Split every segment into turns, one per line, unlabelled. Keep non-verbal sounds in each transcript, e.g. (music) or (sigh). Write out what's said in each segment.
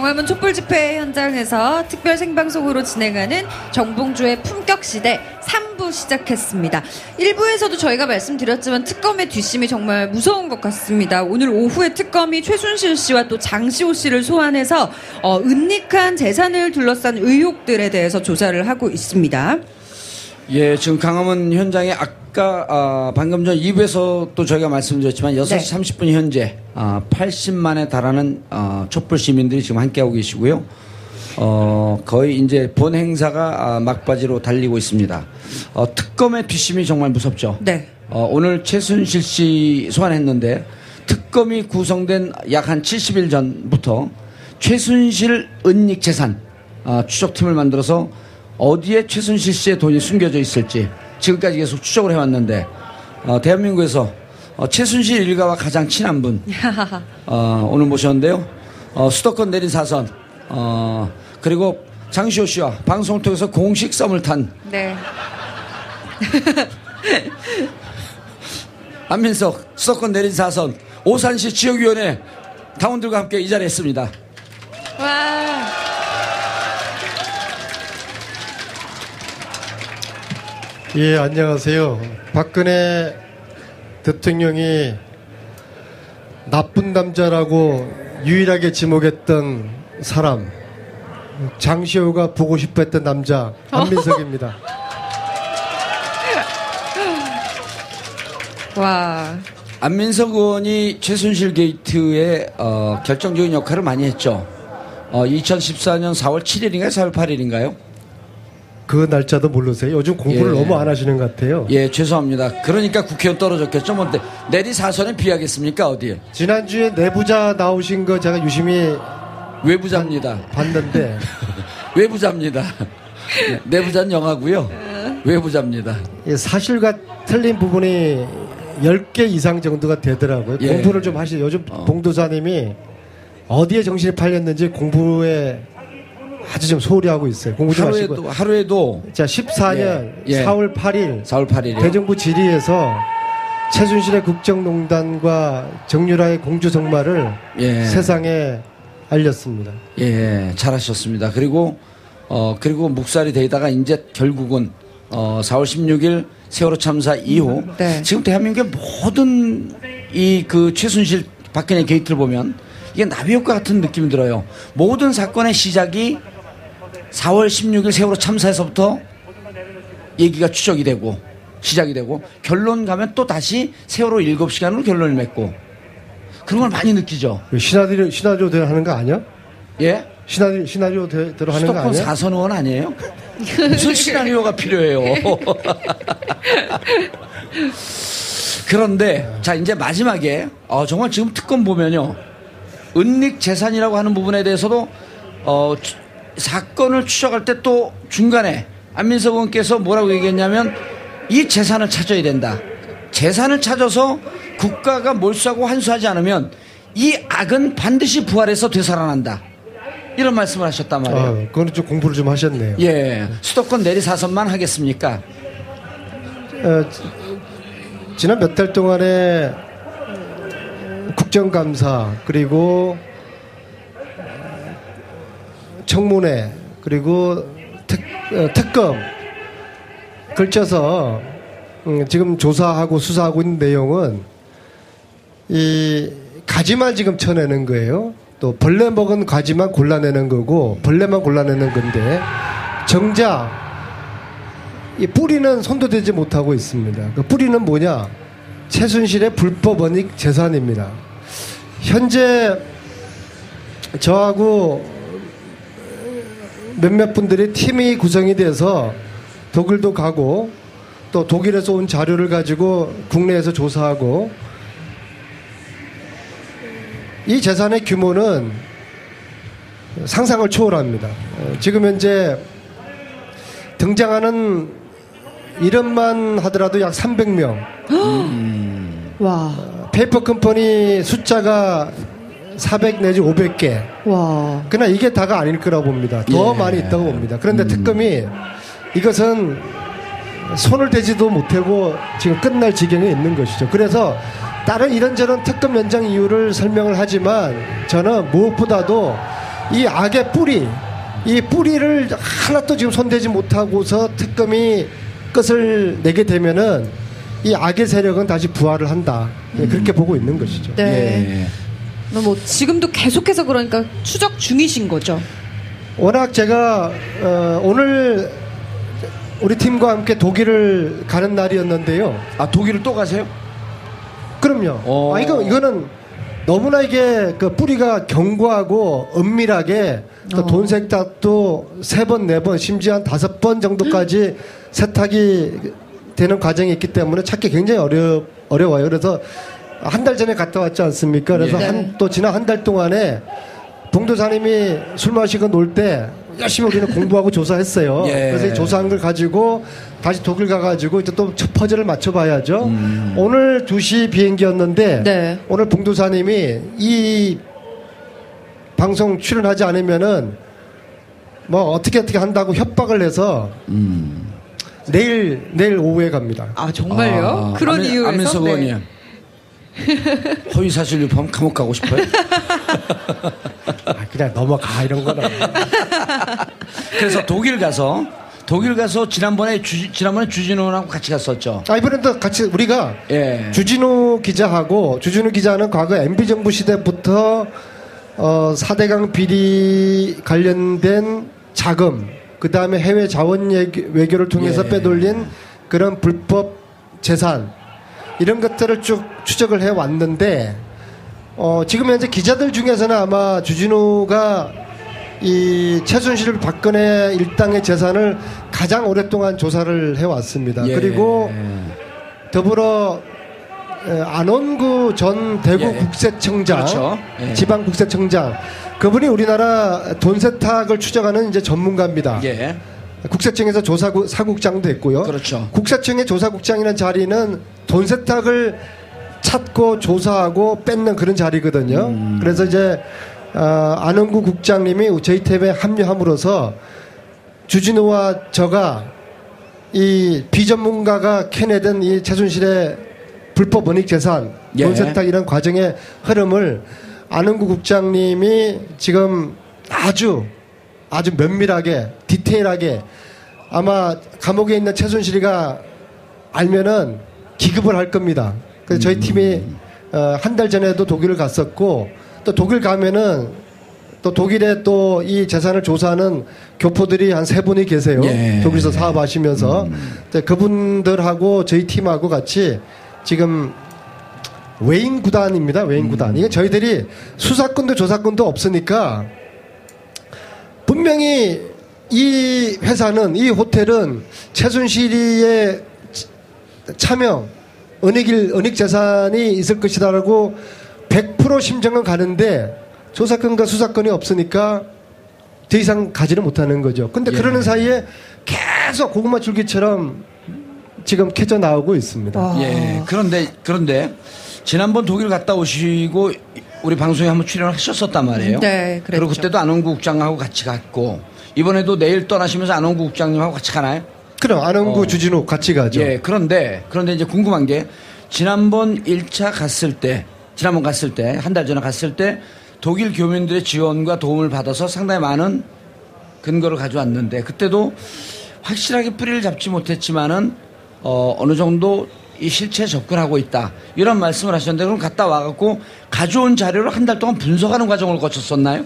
네. 광화문 촛불 집회 현장에서 특별 생방송으로 진행하는 정봉주의 품격 시대 3부 시작했습니다. 1부에서도 저희가 말씀드렸지만 특검의 뒷심이 정말 무서운 것 같습니다. 오늘 오후에 특검이 최순실 씨와 또 장시호 씨를 소환해서 어, 은닉한 재산을 둘러싼 의혹들에 대해서 조사를 하고 있습니다.
예, 지금 강화문 현장에 아까 아, 방금 전 2부에서 또 저희가 말씀드렸지만 6시
네.
30분 현재 아, 80만에 달하는 아, 촛불 시민들이 지금 함께하고 계시고요. 어, 거의 이제 본 행사가 아, 막바지로 달리고 있습니다. 어, 특검의 뒷심이 정말 무섭죠.
네.
어, 오늘 최순실 씨 소환했는데 특검이 구성된 약 한 70일 전부터 최순실 은닉 재산 아, 추적팀을 만들어서 어디에 최순실 씨의 돈이 숨겨져 있을지 지금까지 계속 추적을 해왔는데 어, 대한민국에서 어, 최순실 일가와 가장 친한 분 (laughs) 어, 오늘 모셨는데요. 어, 수도권 내린 사선 어, 그리고 장시호 씨와 방송을 통해서 공식 썸을 탄
네. (laughs)
안민석 수도권 내린 사선 오산시 지역위원회 당원들과 함께 이 자리에 있습니다.
예, 안녕하세요. 박근혜 대통령이 나쁜 남자라고 유일하게 지목했던 사람, 장시호가 보고 싶어 했던 남자, 한민석입니다. (laughs)
와.
안민석 의원이 최순실 게이트에 어, 결정적인 역할을 많이 했죠. 어, 2014년 4월 7일인가요? 4월 8일인가요?
그 날짜도 모르세요? 요즘 공부를
예.
너무 안 하시는 것 같아요.
예, 죄송합니다. 그러니까 국회의원 떨어졌겠죠. 뭐 내- 내리 사선에 비하겠습니까? 어디에?
지난주에 내부자 나오신 거 제가 유심히
외부자입니다.
봤는데, (laughs)
외부자입니다. 네, 내부자는 영하고요. 외부자입니다.
예, 사실과 틀린 부분이 10개 이상 정도가 되더라고요.
예.
공부를 좀 하시죠. 요즘 봉도사님이 어디에 정신이 팔렸는지 공부에 아주 좀 소홀히 하고 있어요. 공부 좀 하시고.
하루에도 하루에도
자, 14년
예, 예.
4월 8일
4월 8일이요.
대정부 질의에서 최순실의 국정농단과 정유라의 공주성마를
예.
세상에 알렸습니다.
예, 잘하셨습니다. 그리고 어 그리고 묵살이 되다가 이제 결국은 어 4월 16일 세월호 참사 이후
네.
지금 대한민국의 모든 이 그 최순실 박근혜 게이트를 보면 이게 나비 효과 같은 느낌이 들어요. 모든 사건의 시작이 4월 16일 세월호 참사에서부터 얘기가 추적이 되고 시작이 되고 결론 가면 또 다시 세월호 7시간으로 결론을 맺고 그런 걸 많이 느끼죠.
시나리오 시나리오대로 하는 거 아니야?
예?
시나리오 시나리오대로 하는 거
수도권
아니야?
사선 의원 아니에요? 무슨 시나리오가 필요해요? (laughs) 그런데 자 이제 마지막에 어, 정말 지금 특검 보면요 은닉 재산이라고 하는 부분에 대해서도 어, 추- 사건을 추적할 때 또 중간에 안민석 의원께서 뭐라고 얘기했냐면 이 재산을 찾아야 된다. 재산을 찾아서 국가가 몰수하고 환수하지 않으면 이 악은 반드시 부활해서 되살아난다. 이런 말씀을 하셨단 말이에요.
아, 그거는 좀 공부를 좀 하셨네요.
예, 수도권 내리사선만 하겠습니까?
어, 지- 지난 몇 달 동안에 국정감사 그리고 청문회 그리고 특, 어, 특검 걸쳐서 음, 지금 조사하고 수사하고 있는 내용은 이 가지만 지금 쳐내는 거예요. 또 벌레 먹은 가지만 골라내는 거고 벌레만 골라내는 건데 정작 이 뿌리는 손도 대지 못하고 있습니다. 그 뿌리는 뭐냐? 최순실의 불법 원익 재산입니다. 현재 저하고 몇몇 분들이 팀이 구성이 돼서 독일도 가고 또 독일에서 온 자료를 가지고 국내에서 조사하고 이 재산의 규모는 상상을 초월합니다. 어, 지금 현재 등장하는 이름만 하더라도 약 300명. (gasps)
와.
페이퍼 컴퍼니 숫자가 400 내지 500개.
와.
그러나 이게 다가 아닐 거라고 봅니다. 더
예.
많이 있다고 봅니다. 그런데 특검이 이것은 손을 대지도 못하고 지금 끝날 지경에 있는 것이죠. 그래서 다른 이런저런 특검 연장 이유를 설명을 하지만 저는 무엇보다도 이 악의 뿌리, 이 뿌리를 하나도 지금 손대지 못하고서 특검이 끝을 내게 되면은 이 악의 세력은 다시 부활을 한다. 예, 그렇게 보고 있는 것이죠.
네.
예.
뭐 지금도 계속해서 그러니까 추적 중이신 거죠.
워낙 제가 어, 오늘 우리 팀과 함께 독일을 가는 날이었는데요.
아 독일을 또 가세요?
그럼요.
어.
아, 이거, 이거는 너무나 이게 그 뿌리가 견고하고 은밀하게 또
어.
돈 세탁도 세 번, 네 번, 심지어 한 다섯 번 정도까지 세탁이 되는 과정이 있기 때문에 찾기 굉장히 어려, 어려워요. 그래서 한 달 전에 갔다 왔지 않습니까? 그래서
네.
한, 또 지난 한 달 동안에 봉도사님이 술 마시고 놀 때 열심히 우리는 공부하고 조사했어요. (laughs)
예.
그래서 이 조사한 걸 가지고 다시 독일 가가지고 이제 또첫 퍼즐을 맞춰봐야죠.
음.
오늘 2시 비행기였는데
네.
오늘 봉도사님이 이 방송 출연하지 않으면은 뭐 어떻게 어떻게 한다고 협박을 해서
음.
내일 내일 오후에 갑니다.
아 정말요? 그런
안민-
이유에서
안민석
네. (laughs)
의원님. 허위 사실 유포하면 감옥 가고 싶어요? (laughs)
아, 그냥 넘어가 이런 거는. (laughs)
그래서 독일 가서 독일 가서 지난번에 주, 지난번에 주진우하고 같이 갔었죠.
아 이번에도 같이 우리가
예.
주진우 기자하고 주진우 기자는 과거 MB 정부 시대부터 어 4대강 비리 관련된 자금 그 다음에 해외 자원 외교를 통해서
예.
빼돌린 그런 불법 재산 이런 것들을 쭉 추적을 해 왔는데 어 지금 현재 기자들 중에서는 아마 주진우가 이 최순실 박근혜 일당의 재산을 가장 오랫동안 조사를 해 왔습니다.
예.
그리고 더불어 에, 안원구 전 대구
예.
국세청장,
그렇죠. 예.
지방 국세청장, 그분이 우리나라 돈 세탁을 추적하는 이제 전문가입니다.
예.
국세청에서 조사 사국장도 했고요.
그렇죠.
국세청의 조사국장이라는 자리는 돈 세탁을 찾고 조사하고 뺏는 그런 자리거든요.
음.
그래서 이제 어, 안원구 국장님이 저희 탭에 합류함으로써 주진우와 저가 이 비전문가가 캐내던 이 최순실의 불법 원익 재산
예.
돈 세탁 이런 과정의 흐름을 안흥구 국장님이 지금 아주 아주 면밀하게 디테일하게 아마 감옥에 있는 최순실이가 알면은 기급을 할 겁니다. 그래서 저희 팀이 어, 한 달 전에도 독일을 갔었고 또 독일 가면은 또 독일에 또 이 재산을 조사하는 교포들이 한 세 분이 계세요.
예.
독일에서 사업하시면서 근데 그분들하고 저희 팀하고 같이 지금 외인 구단입니다. 외인 구단. 이게 저희들이 수사권도 조사권도 없으니까 분명히 이 회사는 이 호텔은 최순실이의 차명 은닉일 은닉 재산이 있을 것이다라고 100% 심정은 가는데 조사권과 수사권이 없으니까 더 이상 가지를 못하는 거죠. 근데
예.
그러는 사이에 계속 고구마 줄기처럼 지금 캐져 나오고 있습니다.
와.
예. 그런데 그런데 지난번 독일 갔다 오시고 우리 방송에 한번 출연을 하셨었단 말이에요.
네, 그랬죠.
리고 그때도 안원구 국장하고 같이 갔고 이번에도 내일 떠나시면서 안원구 국장님하고 같이 가나요?
그럼 안원구
어.
주진우 같이 가죠.
예. 그런데 그런데 이제 궁금한 게 지난번 1차 갔을 때 지난번 갔을 때 한 달 전에 갔을 때 독일 교민들의 지원과 도움을 받아서 상당히 많은 근거를 가져왔는데 그때도 확실하게 뿌리를 잡지 못했지만은 어, 어느 정도 이 실체에 접근하고 있다 이런 말씀을 하셨는데 그럼 갔다 와갖고 가져온 자료를 한 달 동안 분석하는 과정을 거쳤었나요?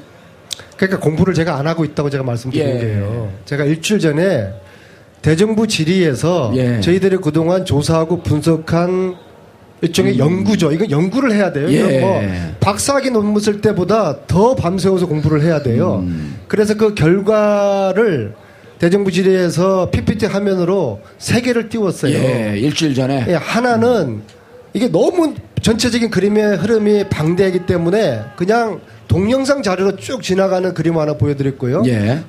그러니까 공부를 제가 안 하고 있다고 제가 말씀드린
예.
거예요. 제가 일주일 전에 대정부 질의에서
예.
저희들이 그동안 조사하고 분석한 일종의 연구죠. 이거 연구를 해야 돼요.
음. 예.
이건 뭐 박사학위 논문 쓸 때보다 더 밤새워서 공부를 해야 돼요.
음.
그래서 그 결과를 대정부 질의에서 PPT 화면으로 세 개를 띄웠어요.
예, 일주일 전에.
예, 하나는 이게 너무 전체적인 그림의 흐름이 방대하기 때문에 그냥 동영상 자료로 쭉 지나가는 그림 하나 보여드렸고요.
예.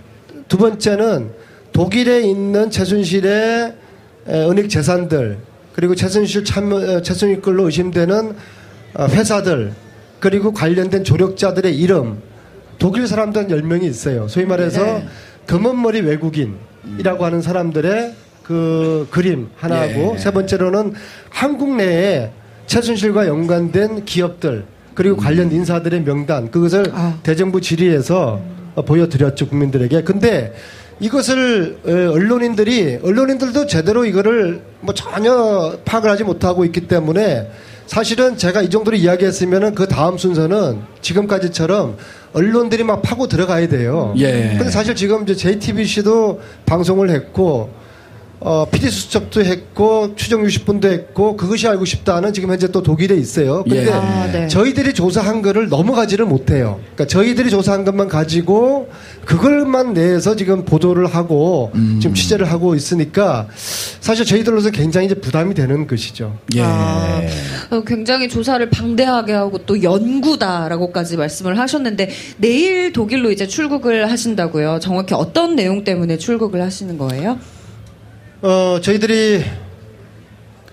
두 번째는 독일에 있는 최순실의 에, 은닉 재산들 그리고 최순실 참여 어, 최순실 걸로 의심되는 어, 회사들 그리고 관련된 조력자들의 이름 독일 사람들 10명이 있어요. 소위 말해서
네.
검은머리 외국인이라고 하는 사람들의 그 그림 하나하고
예.
세 번째로는 한국 내에 최순실과 연관된 기업들 그리고 관련 인사들의 명단 그것을
아.
대정부 질의에서 어, 보여드렸죠 국민들에게. 근데 이것을 어, 언론인들이 언론인들도 제대로 이거를 뭐 전혀 파악을 하지 못하고 있기 때문에 사실은 제가 이 정도로 이야기했으면은 그 다음 순서는 지금까지처럼 언론들이 막 파고 들어가야 돼요.
예.
근데 사실 지금 이제 JTBC도 방송을 했고 어, PD 수첩도 했고 추정 60분도 했고 그것이 알고 싶다는 지금 현재 또 독일에 있어요. 근데
예.
아, 네.
저희들이 조사한 거를 넘어가지를 못해요. 그러니까 저희들이 조사한 것만 가지고 그걸만 내서 지금 보도를 하고
음.
지금 취재를 하고 있으니까 사실 저희들로서 굉장히 이제 부담이 되는 것이죠.
예.
아, 어, 굉장히 조사를 방대하게 하고 또 연구다라고까지 말씀을 하셨는데 내일 독일로 이제 출국을 하신다고요. 정확히 어떤 내용 때문에 출국을 하시는 거예요?
어, 저희들이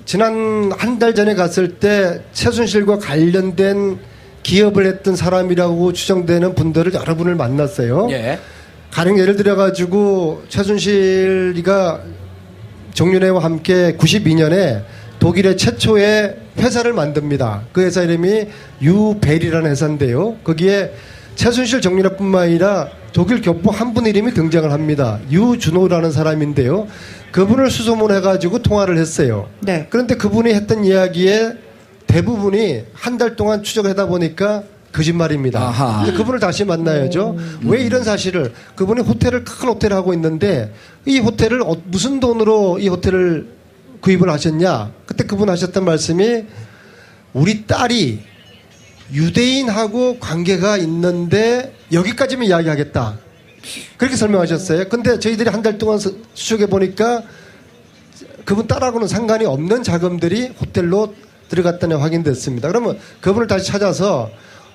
지난 한 달 전에 갔을 때 최순실과 관련된 기업을 했던 사람이라고 추정되는 분들을 여러 분을 만났어요.
예.
가령 예를 들어가지고 최순실이가 정윤회와 함께 92년에 독일의 최초의 회사를 만듭니다. 그 회사 이름이 유벨이라는 회사인데요. 거기에 최순실 정윤회뿐만 아니라 독일 교포 한 분 이름이 등장을 합니다. 유준호라는 사람인데요. 그분을 수소문해가지고 통화를 했어요.
네.
그런데 그분이 했던 이야기에 대부분이 한 달 동안 추적하다 보니까 거짓말입니다. 그분을 다시 만나야죠. 왜 이런 사실을 그분이 호텔을 큰 호텔을 하고 있는데 이 호텔을 어- 무슨 돈으로 이 호텔을 구입을 하셨냐? 그때 그분 하셨던 말씀이 우리 딸이 유대인하고 관계가 있는데 여기까지만 이야기하겠다. 그렇게 설명하셨어요. 근데 저희들이 한 달 동안 서- 추적해 보니까 그분 딸하고는 상관이 없는 자금들이 호텔로 들어갔다는 확인됐습니다. 그러면 그분을 다시 찾아서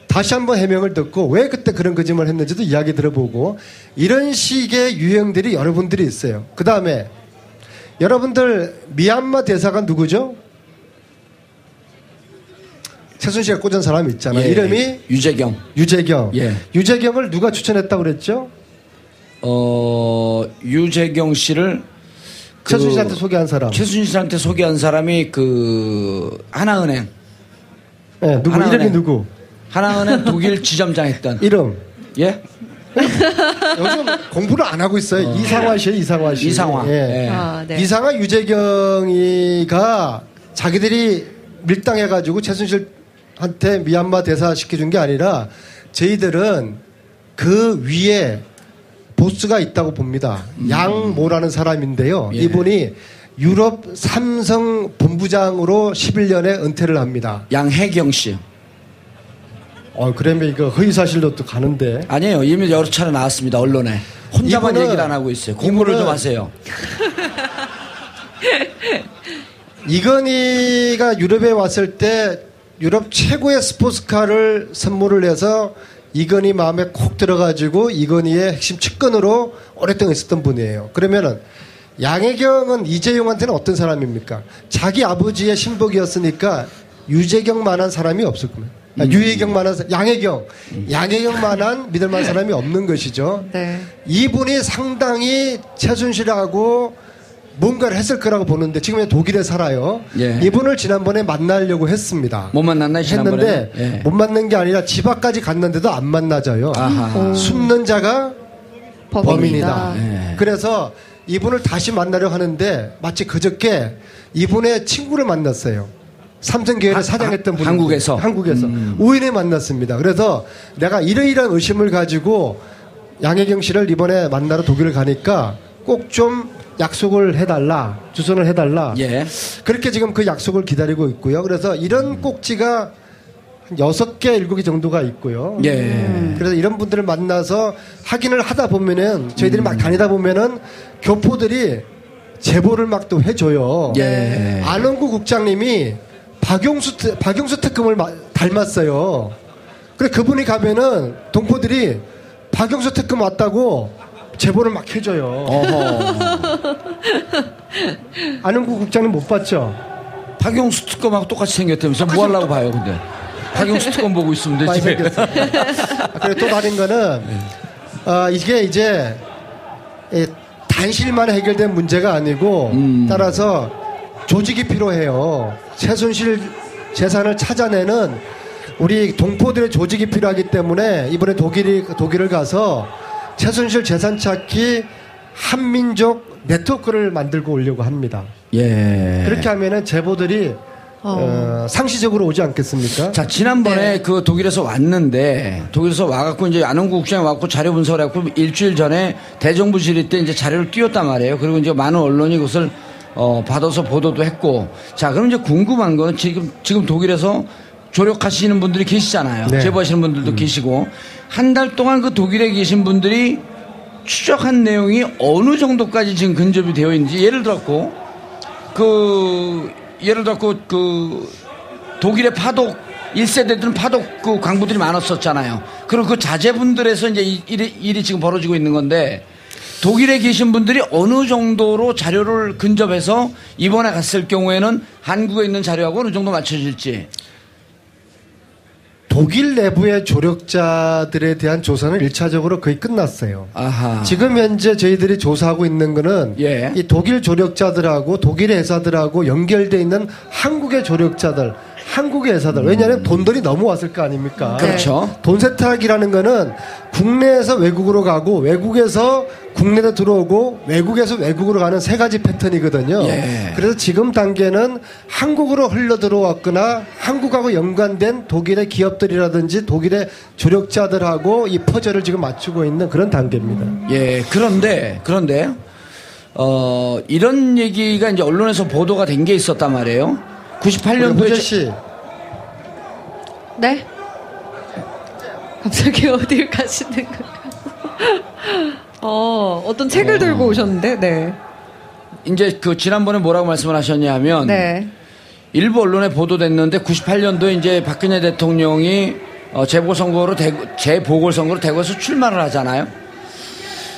다시 한번 해명을 듣고 왜 그때 그런 거짓말을 했는지도 이야기 들어보고 이런 식의 유형들이 여러분들이 있어요. 그 다음에 여러분들 미얀마 대사가 누구죠? 최순실가 꽂은 사람 있잖아요.
예.
이름이
유재경.
유재경.
예.
유재경을 누가 추천했다고 그랬죠?
어, 유재경 씨를 그
최순실한테 소개한 사람.
최순실한테 소개한 사람이 그 하나은행
예, 누구
하나은행.
이름이 누구?
하나은행 독일 지점장 했던 (laughs)
이름.
예
요즘 공부를 안 하고 있어요. 이상화 씨예요, 이상화 씨.
이상화.
예.
예.
아, 네.
이상화 유재경이가 자기들이 밀당해가지고 최순실 한테 미얀마 대사 시켜준 게 아니라 저희들은 그 위에 보스가 있다고 봅니다. 양모라는 사람인데요.
예.
이분이 유럽 삼성 본부장으로 11년에 은퇴를 합니다.
양혜경 씨
어, 그러면 이거 허위사실로 또 가는데.
아니에요 이미 여러 차례 나왔습니다 언론에 혼자만
이분은-
얘기를 안 하고 있어요 공부를
이분은-
좀 하세요 (laughs)
이건희가 유럽에 왔을 때 유럽 최고의 스포츠카를 선물을 해서 이건희 마음에 콕 들어가지고 이건희의 핵심 측근으로 오랫동안 있었던 분이에요. 그러면은 양혜경은 이재용한테는 어떤 사람입니까? 자기 아버지의 신복이었으니까 유재경만한 사람이 없을 겁니다. 아, 유혜경만한 사- 양혜경, 양혜경만한 믿을만한 사람이 없는 것이죠.
네.
이분이 상당히 최순실하고 뭔가를 했을 거라고 보는데 지금 독일에 살아요.
예.
이분을 지난번에 만나려고 했습니다.
못 지난번에
했는데
예.
못 만난 게 아니라 집 앞까지 갔는데도 안 만나져요.
아하.
숨는 자가 범인이다.
예.
그래서 이분을 다시 만나려 하는데 마치 그저께 이분의 친구를 만났어요. 삼성계열을
하-
사장했던
하-
분
한국에서? 음.
한국에서 우인에 만났습니다. 그래서 내가 이러이러한 의심을 가지고 양혜경 씨를 이번에 만나러 독일을 가니까 꼭 좀 약속을 해달라 주선을 해달라
예.
그렇게 지금 그 약속을 기다리고 있고요. 그래서 이런 꼭지가 한 여섯 개, 일곱 개 정도가 있고요.
예.
그래서 이런 분들을 만나서 확인을 하다 보면은 저희들이
음.
막 다니다 보면은 교포들이 제보를 막 또 해줘요.
예.
안원구 국장님이 박용수 특- 박용수 특검을 마- 닮았어요. 그래 그분이 가면은 동포들이 박용수 특검 왔다고 제보를 막 해줘요.
어허.
안원구 국장님 못 봤죠?
박용수 특검하고 똑같이 생겼다면서 뭐 하려고 봐요 근데 박용수 특검 보고 있으면
많이
되지
생겼어요. 그리고 또 다른 거는 어, 이게 이제 이 단실만 해결된 문제가 아니고
음.
따라서 조직이 필요해요. 최순실 재산을 찾아내는 우리 동포들의 조직이 필요하기 때문에 이번에 독일이 독일을 가서 최순실 재산 찾기 한민족 네트워크를 만들고 오려고 합니다.
예.
그렇게 하면은 제보들이 어, 상시적으로 오지 않겠습니까?
자, 지난번에
네.
그 독일에서 왔는데, 독일에서 와갖고 이제 안원구 국장에 와갖고 자료 분석을 해갖고 일주일 전에 대정부 질의 때 이제 자료를 띄웠단 말이에요. 그리고 이제 많은 언론이 그것을 어, 받아서 보도도 했고. 자, 그럼 이제 궁금한 건 지금, 지금 독일에서 조력하시는 분들이 계시잖아요.
네.
제보하시는 분들도 계시고. 한 달 동안 그 독일에 계신 분들이 추적한 내용이 어느 정도까지 지금 근접이 되어 있는지 예를 들었고, 그, 예를 들었고, 그, 독일의 파독 1세대들은 파독 그 광부들이 많았었잖아요. 그럼 그 자제분들에서 이제 이 일이, 일이 지금 벌어지고 있는 건데 독일에 계신 분들이 어느 정도로 자료를 근접해서 이번에 갔을 경우에는 한국에 있는 자료하고 어느 정도 맞춰질지.
독일 내부의 조력자들에 대한 조사는 일차적으로 거의 끝났어요.
아하.
지금 현재 저희들이 조사하고 있는 거는
예.
이 독일 조력자들하고 독일의 회사들하고 연결돼 있는 한국의 조력자들, 한국의 회사들. 왜냐하면 돈들이 너무 왔을 거 아닙니까?
네.
그렇죠.
돈 세탁이라는 거는 국내에서 외국으로 가고 외국에서 국내로 들어오고 외국에서 외국으로 가는 세 가지 패턴이거든요.
예.
그래서 지금 단계는 한국으로 흘러 들어왔거나 한국하고 연관된 독일의 기업들이라든지 독일의 조력자들하고 이 퍼즐을 지금 맞추고 있는 그런 단계입니다.
예, 그런데, 그런데, 어, 이런 얘기가 이제 언론에서 보도가 된 게 있었단 말이에요.
우리
98년도에.
후재 씨,
네? 갑자기 (laughs) 어딜 가시는 거예요? (laughs) 어, 어떤 책을 들고 오셨는데, 네.
이제 그 지난번에 뭐라고 말씀을 하셨냐면.
네.
일부 언론에 보도됐는데 98년도에 이제 박근혜 대통령이 어, 재보선거로 대구, 재보궐선거로 대구에서 출마를 하잖아요.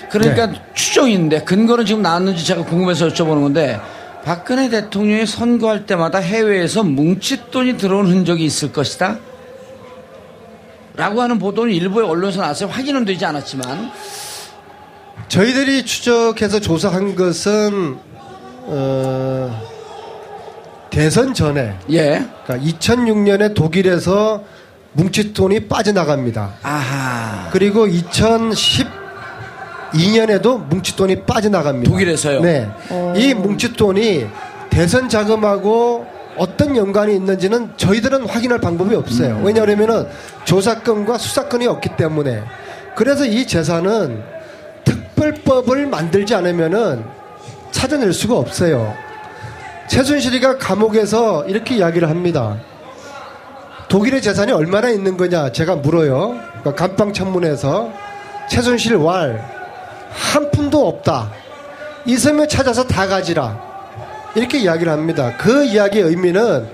그러니까
네.
추정인데 근거는 지금 나왔는지 제가 궁금해서 여쭤보는 건데 박근혜 대통령이 선거할 때마다 해외에서 뭉칫돈이 들어온 흔적이 있을 것이다. 라고 하는 보도는 일부의 언론에서 나왔어요. 확인은 되지 않았지만.
저희들이 추적해서 조사한 것은 어, 대선 전에
예.
그러니까 2006년에 독일에서 뭉칫돈이 빠져나갑니다.
아하.
그리고 2012년에도 뭉칫돈이 빠져나갑니다.
독일에서요?
네. 이 뭉칫돈이 대선 자금하고 어떤 연관이 있는지는 저희들은 확인할 방법이 없어요.
음.
왜냐하면 조사권과 수사권이 없기 때문에. 그래서 이 재산은 특별법을 만들지 않으면은 찾아낼 수가 없어요. 최순실이가 감옥에서 이렇게 이야기를 합니다. 독일의 재산이 얼마나 있는 거냐 제가 물어요. 그러니까 감방 청문회에서 최순실 왈 한 푼도 없다. 있으면 찾아서 다 가지라. 이렇게 이야기를 합니다. 그 이야기의 의미는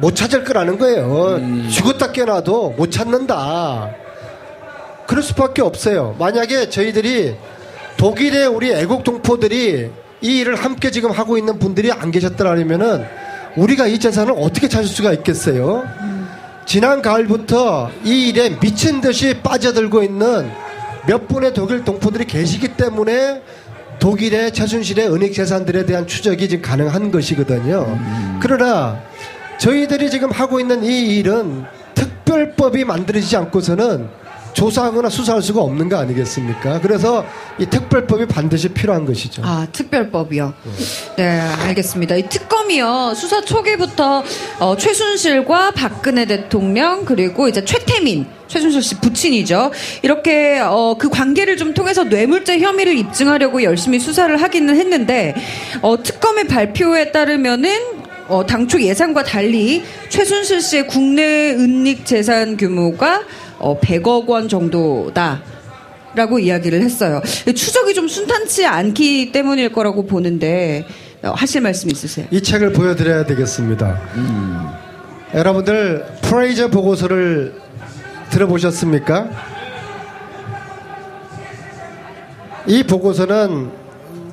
못 찾을 거라는 거예요. 죽었다 깨어나도 못 찾는다. 그럴 수밖에 없어요. 만약에 저희들이 독일의 우리 애국 동포들이 이 일을 함께 지금 하고 있는 분들이 안 계셨더라면은 우리가 이 재산을 어떻게 찾을 수가 있겠어요? 지난 가을부터 이 일에 미친 듯이 빠져들고 있는 몇 분의 독일 동포들이 계시기 때문에 독일의 최순실의 은닉 재산들에 대한 추적이 지금 가능한 것이거든요. 그러나 저희들이 지금 하고 있는 이 일은 특별법이 만들어지지 않고서는 조사하거나 수사할 수가 없는 거 아니겠습니까? 그래서 이 특별법이 반드시 필요한 것이죠.
아, 특별법이요. 네, 알겠습니다. 이 특검이요. 수사 초기부터 어, 최순실과 박근혜 대통령 그리고 이제 최태민 최순실 씨 부친이죠. 이렇게 어, 그 관계를 좀 통해서 뇌물죄 혐의를 입증하려고 열심히 수사를 하기는 했는데 어, 특검의 발표에 따르면은 어, 당초 예상과 달리 최순실 씨의 국내 은닉 재산 규모가 어, 100억 원 정도다. 라고 이야기를 했어요. 추적이 좀 순탄치 않기 때문일 거라고 보는데 어, 하실 말씀 있으세요?
이 책을 보여드려야 되겠습니다. 여러분들 프레이저 보고서를 들어보셨습니까? 이 보고서는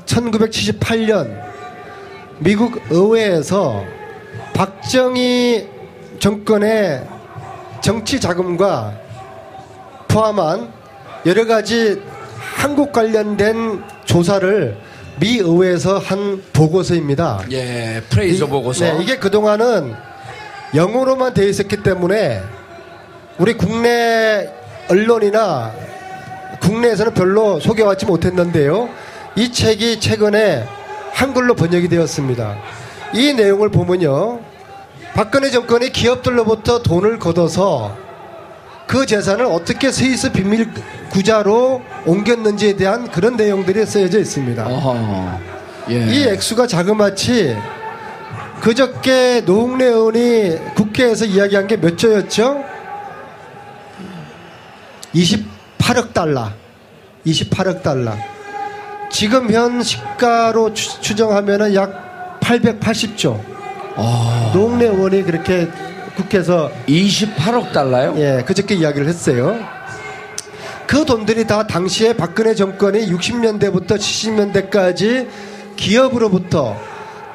1978년 미국 의회에서 박정희 정권의 정치 자금과 포함한 여러 가지 한국 관련된 조사를 미 의회에서 한 보고서입니다.
예, 프레이저
이-
보고서.
네, 이게 그동안은 영어로만 되어 있었기 때문에 우리 국내 언론이나 국내에서는 별로 소개받지 못했는데요. 이 책이 최근에 한글로 번역이 되었습니다. 이 내용을 보면요. 박근혜 정권이 기업들로부터 돈을 걷어서 그 재산을 어떻게 스위스 비밀 구자로 옮겼는지에 대한 그런 내용들이 쓰여져 있습니다.
어허. 예.
이 액수가 자그마치 그저께 노웅래 의원이 국회에서 이야기한 게 몇 조였죠? 28억 달러. 28억 달러. 지금 현 시가로 추, 추정하면은 약 880조.
아,
노웅래 의원이 그렇게 국회에서
28억 달러요?
예, 그저께 이야기를 했어요. 그 돈들이 다 당시에 박근혜 정권이 60년대부터 70년대까지 기업으로부터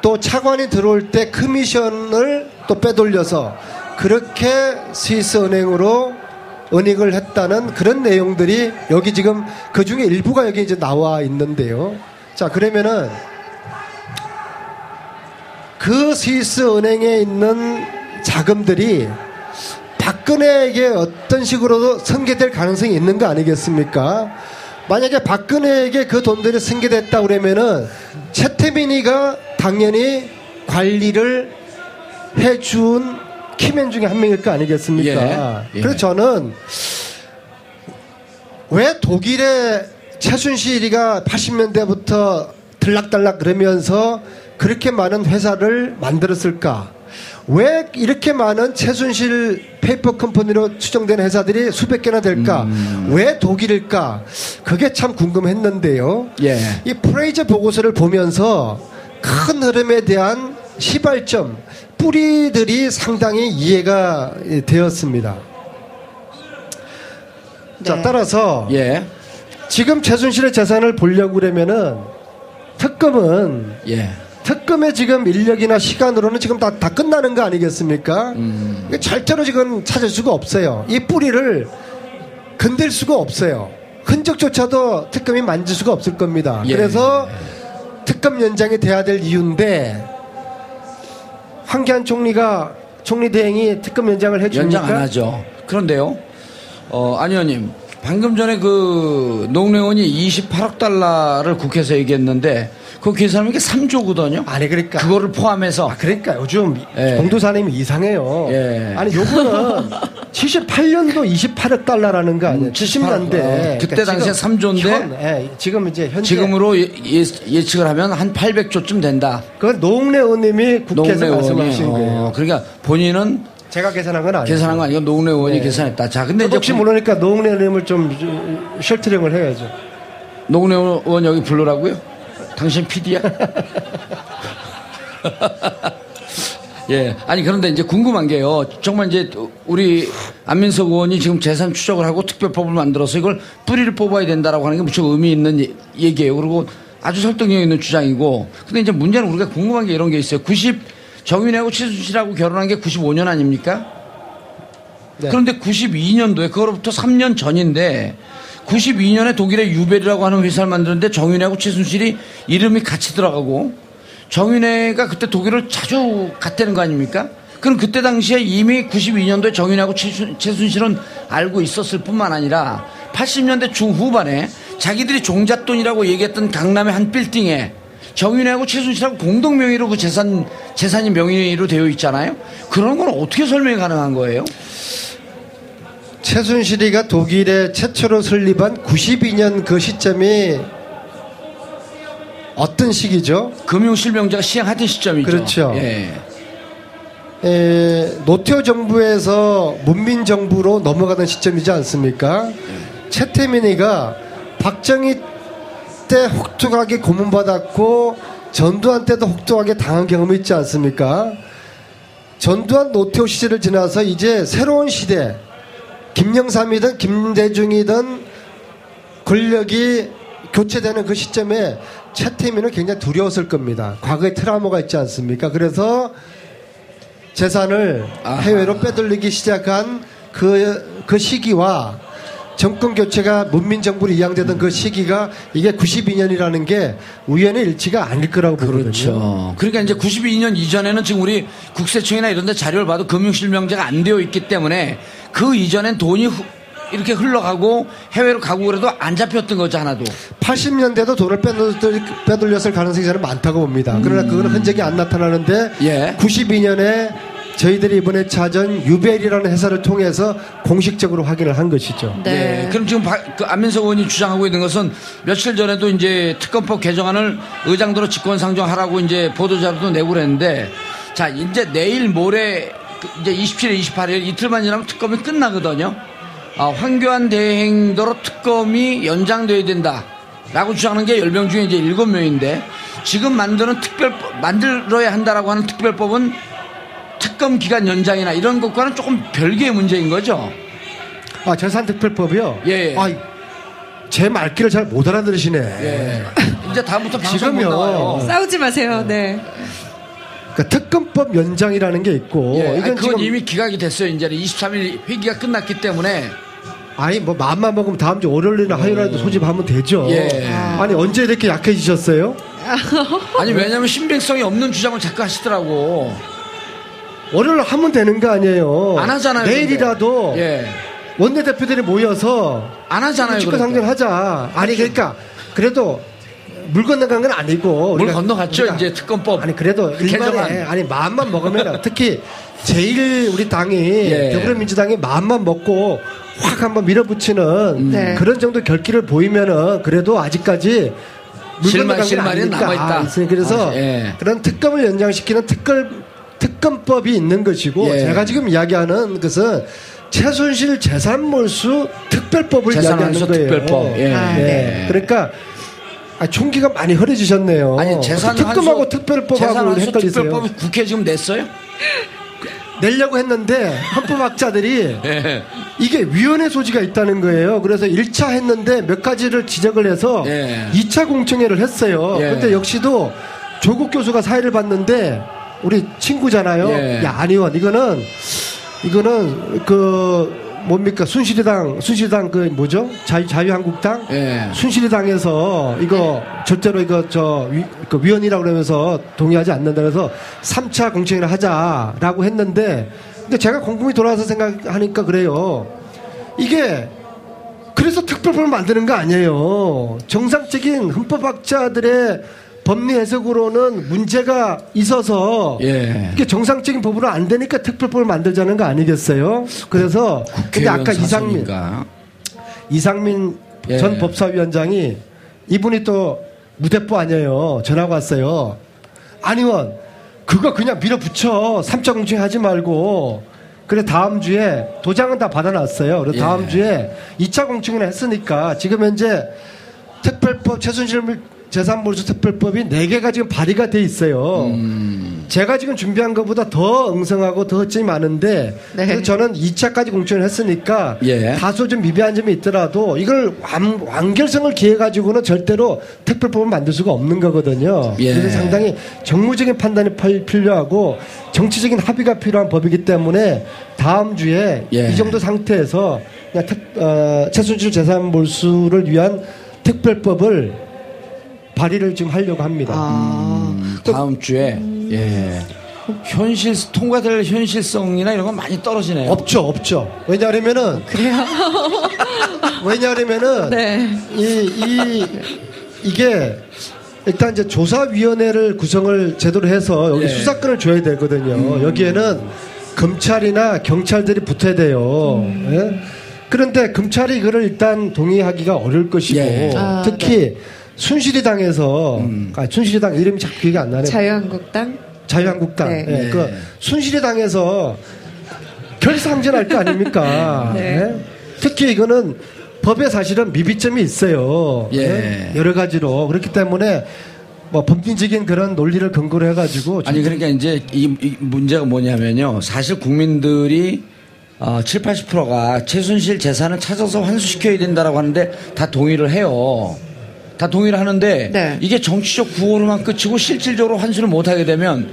또 차관이 들어올 때 커미션을 또 빼돌려서 그렇게 스위스 은행으로 은닉을 했다는 그런 내용들이 여기 지금 그 중에 일부가 여기 이제 나와 있는데요. 자, 그러면은 그 스위스 은행에 있는 자금들이 박근혜에게 어떤 식으로도 승계될 가능성이 있는 거 아니겠습니까? 만약에 박근혜에게 그 돈들이 승계됐다 그러면은 최태민이가 당연히 관리를 해준 key man 중에 한 명일 거 아니겠습니까?
예, 예.
그래서 저는 왜 독일의 최순실이가 80년대부터 들락날락 그러면서 그렇게 많은 회사를 만들었을까? 왜 이렇게 많은 최순실 페이퍼 컴퍼니로 추정되는 회사들이 수백 개나 될까?
음.
왜 독일일까? 그게 참 궁금했는데요.
예.
이 프레이저 보고서를 보면서 큰 흐름에 대한 시발점, 뿌리들이 상당히 이해가 되었습니다. 자,
네.
따라서
예.
지금 최순실의 재산을 보려고 그러면은 특검은
예.
특검의 지금 인력이나 시간으로는 지금 다, 다 끝나는 거 아니겠습니까?
음.
절대로 지금 찾을 수가 없어요. 이 뿌리를 건들 수가 없어요. 흔적조차도 특검이 만질 수가 없을 겁니다.
예.
그래서 특검 연장이 돼야 될 이유인데 황교안 총리가 총리 대행이 특검 연장을 해줍니까?
연장 안 하죠. 그런데요. 어, 안 의원님. 방금 전에 그 농래원이 28억 달러를 국회에서 얘기했는데 그 계산하면 이게 3조거든요.
아니 그러니까
그거를 포함해서
아, 그러니까 요즘
예.
공도사님이 이상해요.
예.
아니, 요거는 78년도 28억 달러라는 거 아니에요?
음,
70년대.
78억. 어, 그때 당시에 3조 인데
예, 지금 이제 현재.
지금으로 예, 예, 측을 하면 한 800조쯤 된다.
그건 노웅래 의원님이 국회에서. 말씀하신 거예요.
어, 그러니까 본인은
제가 계산한 건 아니에요.
계산한 거 아니고 농래 의원이
네.
계산했다. 자, 근데
혹시 모르니까 노웅래 의원님을 좀 셜트링을 해야죠.
농래 의원 여기 불러라고요? 당신 PD야? (laughs) 예. 아니, 그런데 이제 궁금한 게요. 정말 이제 우리 안민석 의원이 지금 재산 추적을 하고 특별법을 만들어서 이걸 뿌리를 뽑아야 된다라고 하는 게 무척 의미 있는 예- 얘기예요. 그리고 아주 설득력 있는 주장이고. 근데 이제 문제는 우리가 궁금한 게 이런 게 있어요. 90, 정윤회하고 최순실하고 결혼한 게 95년 아닙니까?
네.
그런데 92년도에 그거로부터 3년 전인데 92년에 독일의 유벨이라고 하는 회사를 만드는데 정윤회하고 최순실이 이름이 같이 들어가고 정윤회가 그때 독일을 자주 갔다는 거 아닙니까? 그럼 그때 당시에 이미 92년도에 정윤회하고 최순, 최순실은 알고 있었을 뿐만 아니라 80년대 중후반에 자기들이 종잣돈이라고 얘기했던 강남의 한 빌딩에 정윤회하고 최순실하고 공동 명의로 그 재산 재산이 명의로 되어 있잖아요. 그런 건 어떻게 설명이 가능한 거예요?
최순실이가 독일에 최초로 설립한 92년 그 시점이 어떤 시기죠?
금융실명제가 시행하던 시점이죠.
그렇죠.
예.
에, 노태우 정부에서 문민 정부로 넘어가던 시점이지 않습니까? 최태민이가 박정희 때 혹독하게 고문받았고 전두환 때도 혹독하게 당한 경험이 있지 않습니까? 전두환 노태우 시절을 지나서 이제 새로운 시대 김영삼이든 김대중이든 권력이 교체되는 그 시점에 최태민은 굉장히 두려웠을 겁니다. 과거에 트라우마가 있지 않습니까? 그래서 재산을. 해외로 빼돌리기 시작한 그, 그 시기와 정권 교체가 문민 정부로 이양되던 그 시기가 이게 92년이라는 게 우연의 일치가 아닐 거라고 보거든요.
그렇죠. 그러니까 이제 92년 이전에는 지금 우리 국세청이나 이런 데 자료를 봐도 금융실명제가 안 되어 있기 때문에 그 이전엔 돈이 후- 이렇게 흘러가고 해외로 가고 그래도 안 잡혔던 거죠, 하나도.
80년대도 돈을 빼돌- 빼돌렸을 가능성이 저는 많다고 봅니다. 그러나 그거는 흔적이 안 나타나는데
음. 예.
92년에 저희들이 이번에 찾은 유벨이라는 회사를 통해서 공식적으로 확인을 한 것이죠.
네.
예, 그럼 지금 바- 그 안민석 의원이 주장하고 있는 것은 며칠 전에도 이제 특검법 개정안을 의장도로 직권상정하라고 이제 보도자료도 내고 그랬는데 자, 이제 내일 모레 그 이제 27일, 28일 이틀만 지나면 특검이 끝나거든요. 아, 황교안 대행도로 특검이 연장돼야 된다. 라고 주장하는 게 10명 중에 이제 7명인데 지금 만드는 특별법, 만들어야 한다라고 하는 특별법은 특검 기간 연장이나 이런 것과는 조금 별개의 문제인 거죠.
아, 재산특별법이요?
예, 예.
아, 제 말귀를 잘 못 알아들으시네.
예. 이제 다음부터 방송 못
지금요.
나와요.
싸우지 마세요. 네.
그러니까 특검법 연장이라는 게 있고
예, 아니,
이건
그건
지금
이미 기각이 됐어요. 이제는 23일 회기가 끝났기 때문에
아니 뭐 마음만 먹으면 다음 주 월요일이나 화요일에도 소집하면 되죠.
예.
아니 언제 이렇게 약해지셨어요? (laughs)
아니 왜냐하면 신빙성이 없는 주장을 자꾸 하시더라고.
월요일 하면 되는 거 아니에요.
안 하잖아요.
내일이라도.
예.
원내 대표들이 모여서
안 하잖아요.
직권
그러니까.
상정하자. 아니 그러니까 그래도 물 건너간 건 아니고
물 건너갔죠.
우리가-
이제 특검법.
아니 그래도
그 개정안.
일반에 아니 마음만 먹으면 특히 제일 우리 당이 (laughs)
예.
더불어민주당이 마음만 먹고 확 한번 밀어붙이는
네.
그런 정도 결기를 보이면은 그래도 아직까지 물
실마-
건너간 건 아니니까
남아있다.
있어요. 그래서
아, 예.
그런 특검을 연장시키는 특검 특검법이 있는 것이고
예.
제가 지금 이야기하는 것은 최순실 재산 몰수 특별법을 이야기하는 거예요.
특별법. 예.
아,
네. 그러니까 아, 총기가 많이 흐려지셨네요.
아니 재산
특검하고 특별법하고
재산환수
헷갈리세요.
특별법 국회 지금 냈어요?
내려고 했는데 헌법학자들이
예. (laughs)
이게 위헌의 소지가 있다는 거예요. 그래서 1차 했는데 몇 가지를 지적을 해서
예.
2차 공청회를 했어요.
예.
근데 역시도 조국 교수가 사회를 봤는데 우리 친구잖아요.
예.
야, 안의원 이거는 이거는 그 뭡니까 순실이당 순실이당 그 뭐죠 자유 자유한국당
예.
순실이당에서 이거 절대로 이거 저 위, 그 위원이라고 그러면서 동의하지 않는다 그래서 3차 공청회를 하자라고 했는데 근데 제가 공공이 돌아와서 생각하니까 그래요. 이게 그래서 특별법을 만드는 거 아니에요. 정상적인 헌법학자들의 법리 해석으로는 문제가 있어서
예.
이게 정상적인 법으로 안 되니까 특별법을 만들자는 거 아니겠어요? 그래서 근데 아까 이상민
사선인가?
이상민
예.
전 법사위원장이 이분이 또 무대뽀 아니에요. 전화가 왔어요. 안 의원 그거 그냥 밀어붙여. 삼차 공청회 하지 말고. 그래 다음 주에 도장은 다 받아놨어요. 그래서
예.
다음 주에 2차 공청회를 했으니까 지금 현재 특별법 최순실 재산몰수 특별법이 4개가 지금 발의가 돼 있어요.
음.
제가 지금 준비한 것보다 더 엉성하고 더 hod점이 많은데
네.
그래서 저는 2차까지 공청을 했으니까
예.
다소 좀 미비한 점이 있더라도 이걸 완, 완결성을 기해 가지고는 절대로 특별법을 만들 수가 없는 거거든요.
예.
그래서 상당히 정무적인 판단이 필- 필요하고 정치적인 합의가 필요한 법이기 때문에 다음 주에
예.
이 정도 상태에서 그냥 특, 어, 최순실 재산 몰수를 위한 특별법을 발의를 지금 하려고 합니다.
아.
음, 다음 주에 예. 현실 통과될 현실성이나 이런 건 많이 떨어지네요.
없죠, 없죠. 왜냐하면은
그래요? (laughs)
왜냐하면은
네.
이, 이, 이게 일단 이제 조사위원회를 구성을 제대로 해서 여기
예.
수사권을 줘야 되거든요. 여기에는 검찰이나 경찰들이 붙어야 돼요. 예? 그런데 검찰이 이거를 일단 동의하기가 어려울 것이고
예.
아,
특히 순실이당에서 아, 순실이당 이름이 자꾸 기억이 안 나네.
자유한국당?
자유한국당.
네.
예,
네.
그 순실이당에서 결사항전할 거 아닙니까? (laughs)
네.
예? 특히 이거는 법에 사실은 미비점이 있어요.
예.
예? 여러 가지로 그렇기 때문에 뭐 법리적인 그런 논리를 근거로 해가지고
아니 그러니까 이제 이, 이 문제가 뭐냐면요. 사실 국민들이 어, 7, 80%가 최순실 재산을 찾아서 환수시켜야 된다라고 하는데 다 동의를 해요. 다 동의를 하는데
네.
이게 정치적 구호로만 끝이고 실질적으로 환수를 못 하게 되면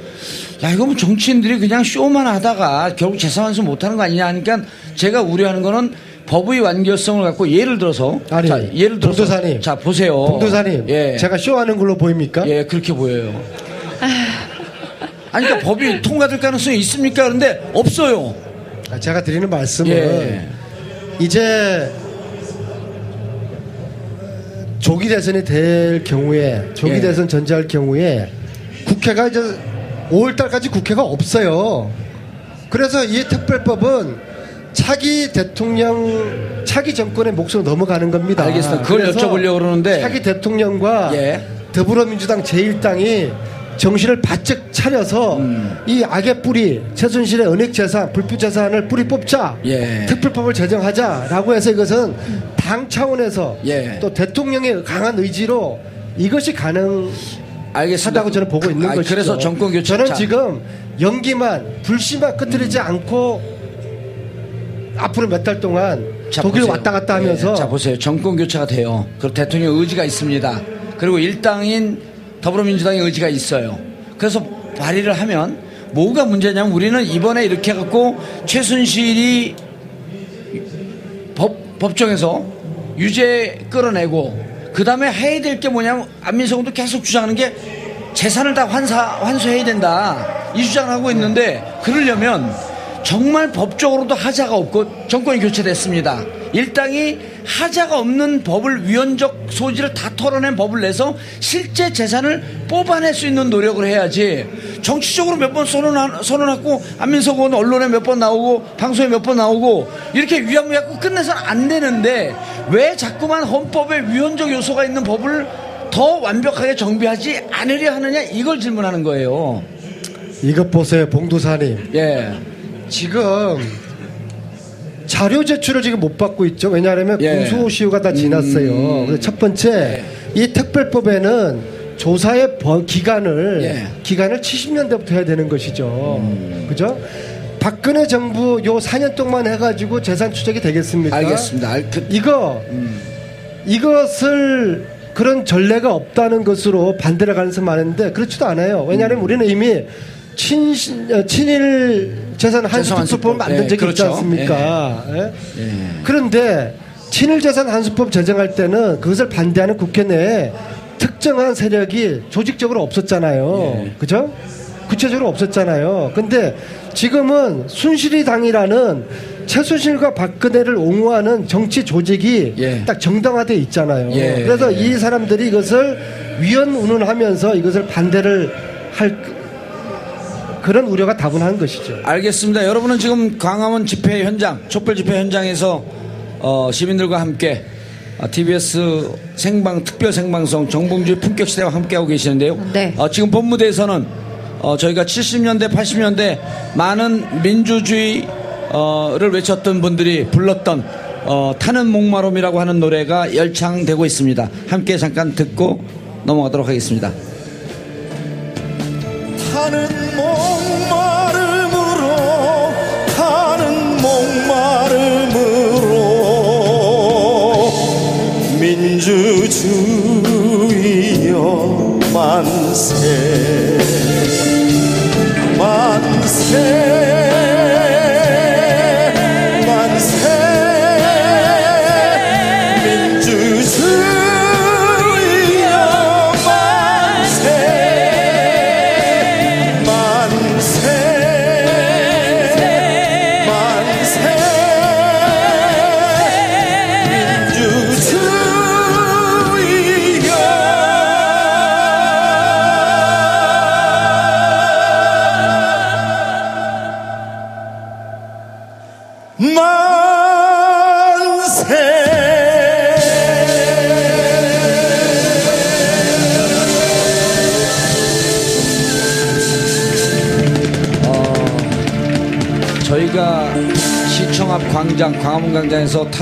야 이거 뭐 정치인들이 그냥 쇼만 하다가 결국 재산 환수 못 하는 거 아니냐 하니까 제가 우려하는 거는 법의 완결성을 갖고 예를 들어서
아니,
자, 예를 들어서
봉도사님.
자 보세요.
봉도사님,
예.
제가 쇼하는 걸로 보입니까?
예, 그렇게 보여요. 아니, 그러니까 법이 통과될 가능성이 있습니까? 그런데 없어요.
아, 제가 드리는 말씀은
예.
이제 조기 대선이 될 경우에 조기
예.
대선 전제할 경우에 국회가 이제 5월 달까지 국회가 없어요. 그래서 이 특별법은 차기 대통령 차기 정권의 몫으로 넘어가는 겁니다.
알겠습니다. 그걸 여쭤보려고 그러는데.
차기 대통령과
예.
더불어민주당 제1당이 정신을 바짝 차려서
음.
이 악의 뿌리 최순실의 은닉 재산 불법 재산을 뿌리 뽑자
예.
특별법을 제정하자라고 해서 이것은 당 차원에서
예.
또 대통령의 강한 의지로 이것이 가능 하다고
알겠습니다.
저는 보고 있는
아니,
것이죠.
그래서 정권 교체
저는
자,
지금 연기만 불씨만 끄트리지 않고 앞으로 몇 달 동안
자,
독일
보세요.
왔다 갔다 하면서
예, 자 보세요. 정권 교체가 돼요. 그리고 대통령 의지가 있습니다. 그리고 일당인 더불어민주당의 의지가 있어요. 그래서 발의를 하면 뭐가 문제냐면 우리는 이번에 이렇게 해갖고 최순실이 법, 법정에서 유죄 끌어내고 그 다음에 해야 될 게 뭐냐면 안민석도 계속 주장하는 게 재산을 다 환사, 환수해야 된다. 이 주장을 하고 있는데 그러려면 정말 법적으로도 하자가 없고 정권이 교체됐습니다. 일당이 하자가 없는 법을 위헌적 소지를 다 털어낸 법을 내서 실제 재산을 뽑아낼 수 있는 노력을 해야지 정치적으로 몇 번 선언하, 선언하고 안민석 의원 언론에 몇 번 나오고 방송에 몇 번 나오고 이렇게 위안부약고 끝내서는 안 되는데 왜 자꾸만 헌법에 위헌적 요소가 있는 법을 더 완벽하게 정비하지 않으려 하느냐 이걸 질문하는 거예요.
이것 보세요 봉도사님
예.
지금 자료 제출을 지금 못 받고 있죠. 왜냐하면
예.
공소시효가 다 지났어요. 그래서 첫 번째 이 특별법에는 조사의 번- 기간을
예.
기간을 70년대부터 해야 되는 것이죠. 그죠? 박근혜 정부 요 4년 동안 해가지고 재산 추적이 되겠습니까?
알겠습니다. 알, 그,
이거 이것을 그런 전례가 없다는 것으로 반대를 가능성 많은데 그렇지도 않아요. 왜냐하면
음.
우리는 이미 친 어, 친일 재산 한수
한수법.
만든
예,
적이
그렇죠.
있지 않습니까? 예?
예.
그런데 친일 재산 한수법 제정할 때는 그것을 반대하는 국회 내에 특정한 세력이 조직적으로 없었잖아요.
예.
그죠? 구체적으로 없었잖아요. 근데 지금은 순실이 당이라는 최순실과 박근혜를 옹호하는 정치 조직이
예.
딱 정당화돼 있잖아요.
예.
그래서 이 사람들이 이것을 위헌 운운하면서 이것을 반대를 할 그런 우려가 다분한 것이죠.
알겠습니다. 여러분은 지금 광화문 집회 현장, 촛불 집회 현장에서 어, 시민들과 함께 어, TBS 생방 특별 생방송 정봉주의 품격 시대와 함께하고 계시는데요.
네.
어, 지금 본무대에서는 어, 저희가 70년대, 80년대 많은 민주주의를 외쳤던 분들이 불렀던 어, 타는 목마름이라고 하는 노래가 열창되고 있습니다. 함께 잠깐 듣고 넘어가도록 하겠습니다.
타는 목마름으로 타는 목마름으로. 민주주의여 만세. 만세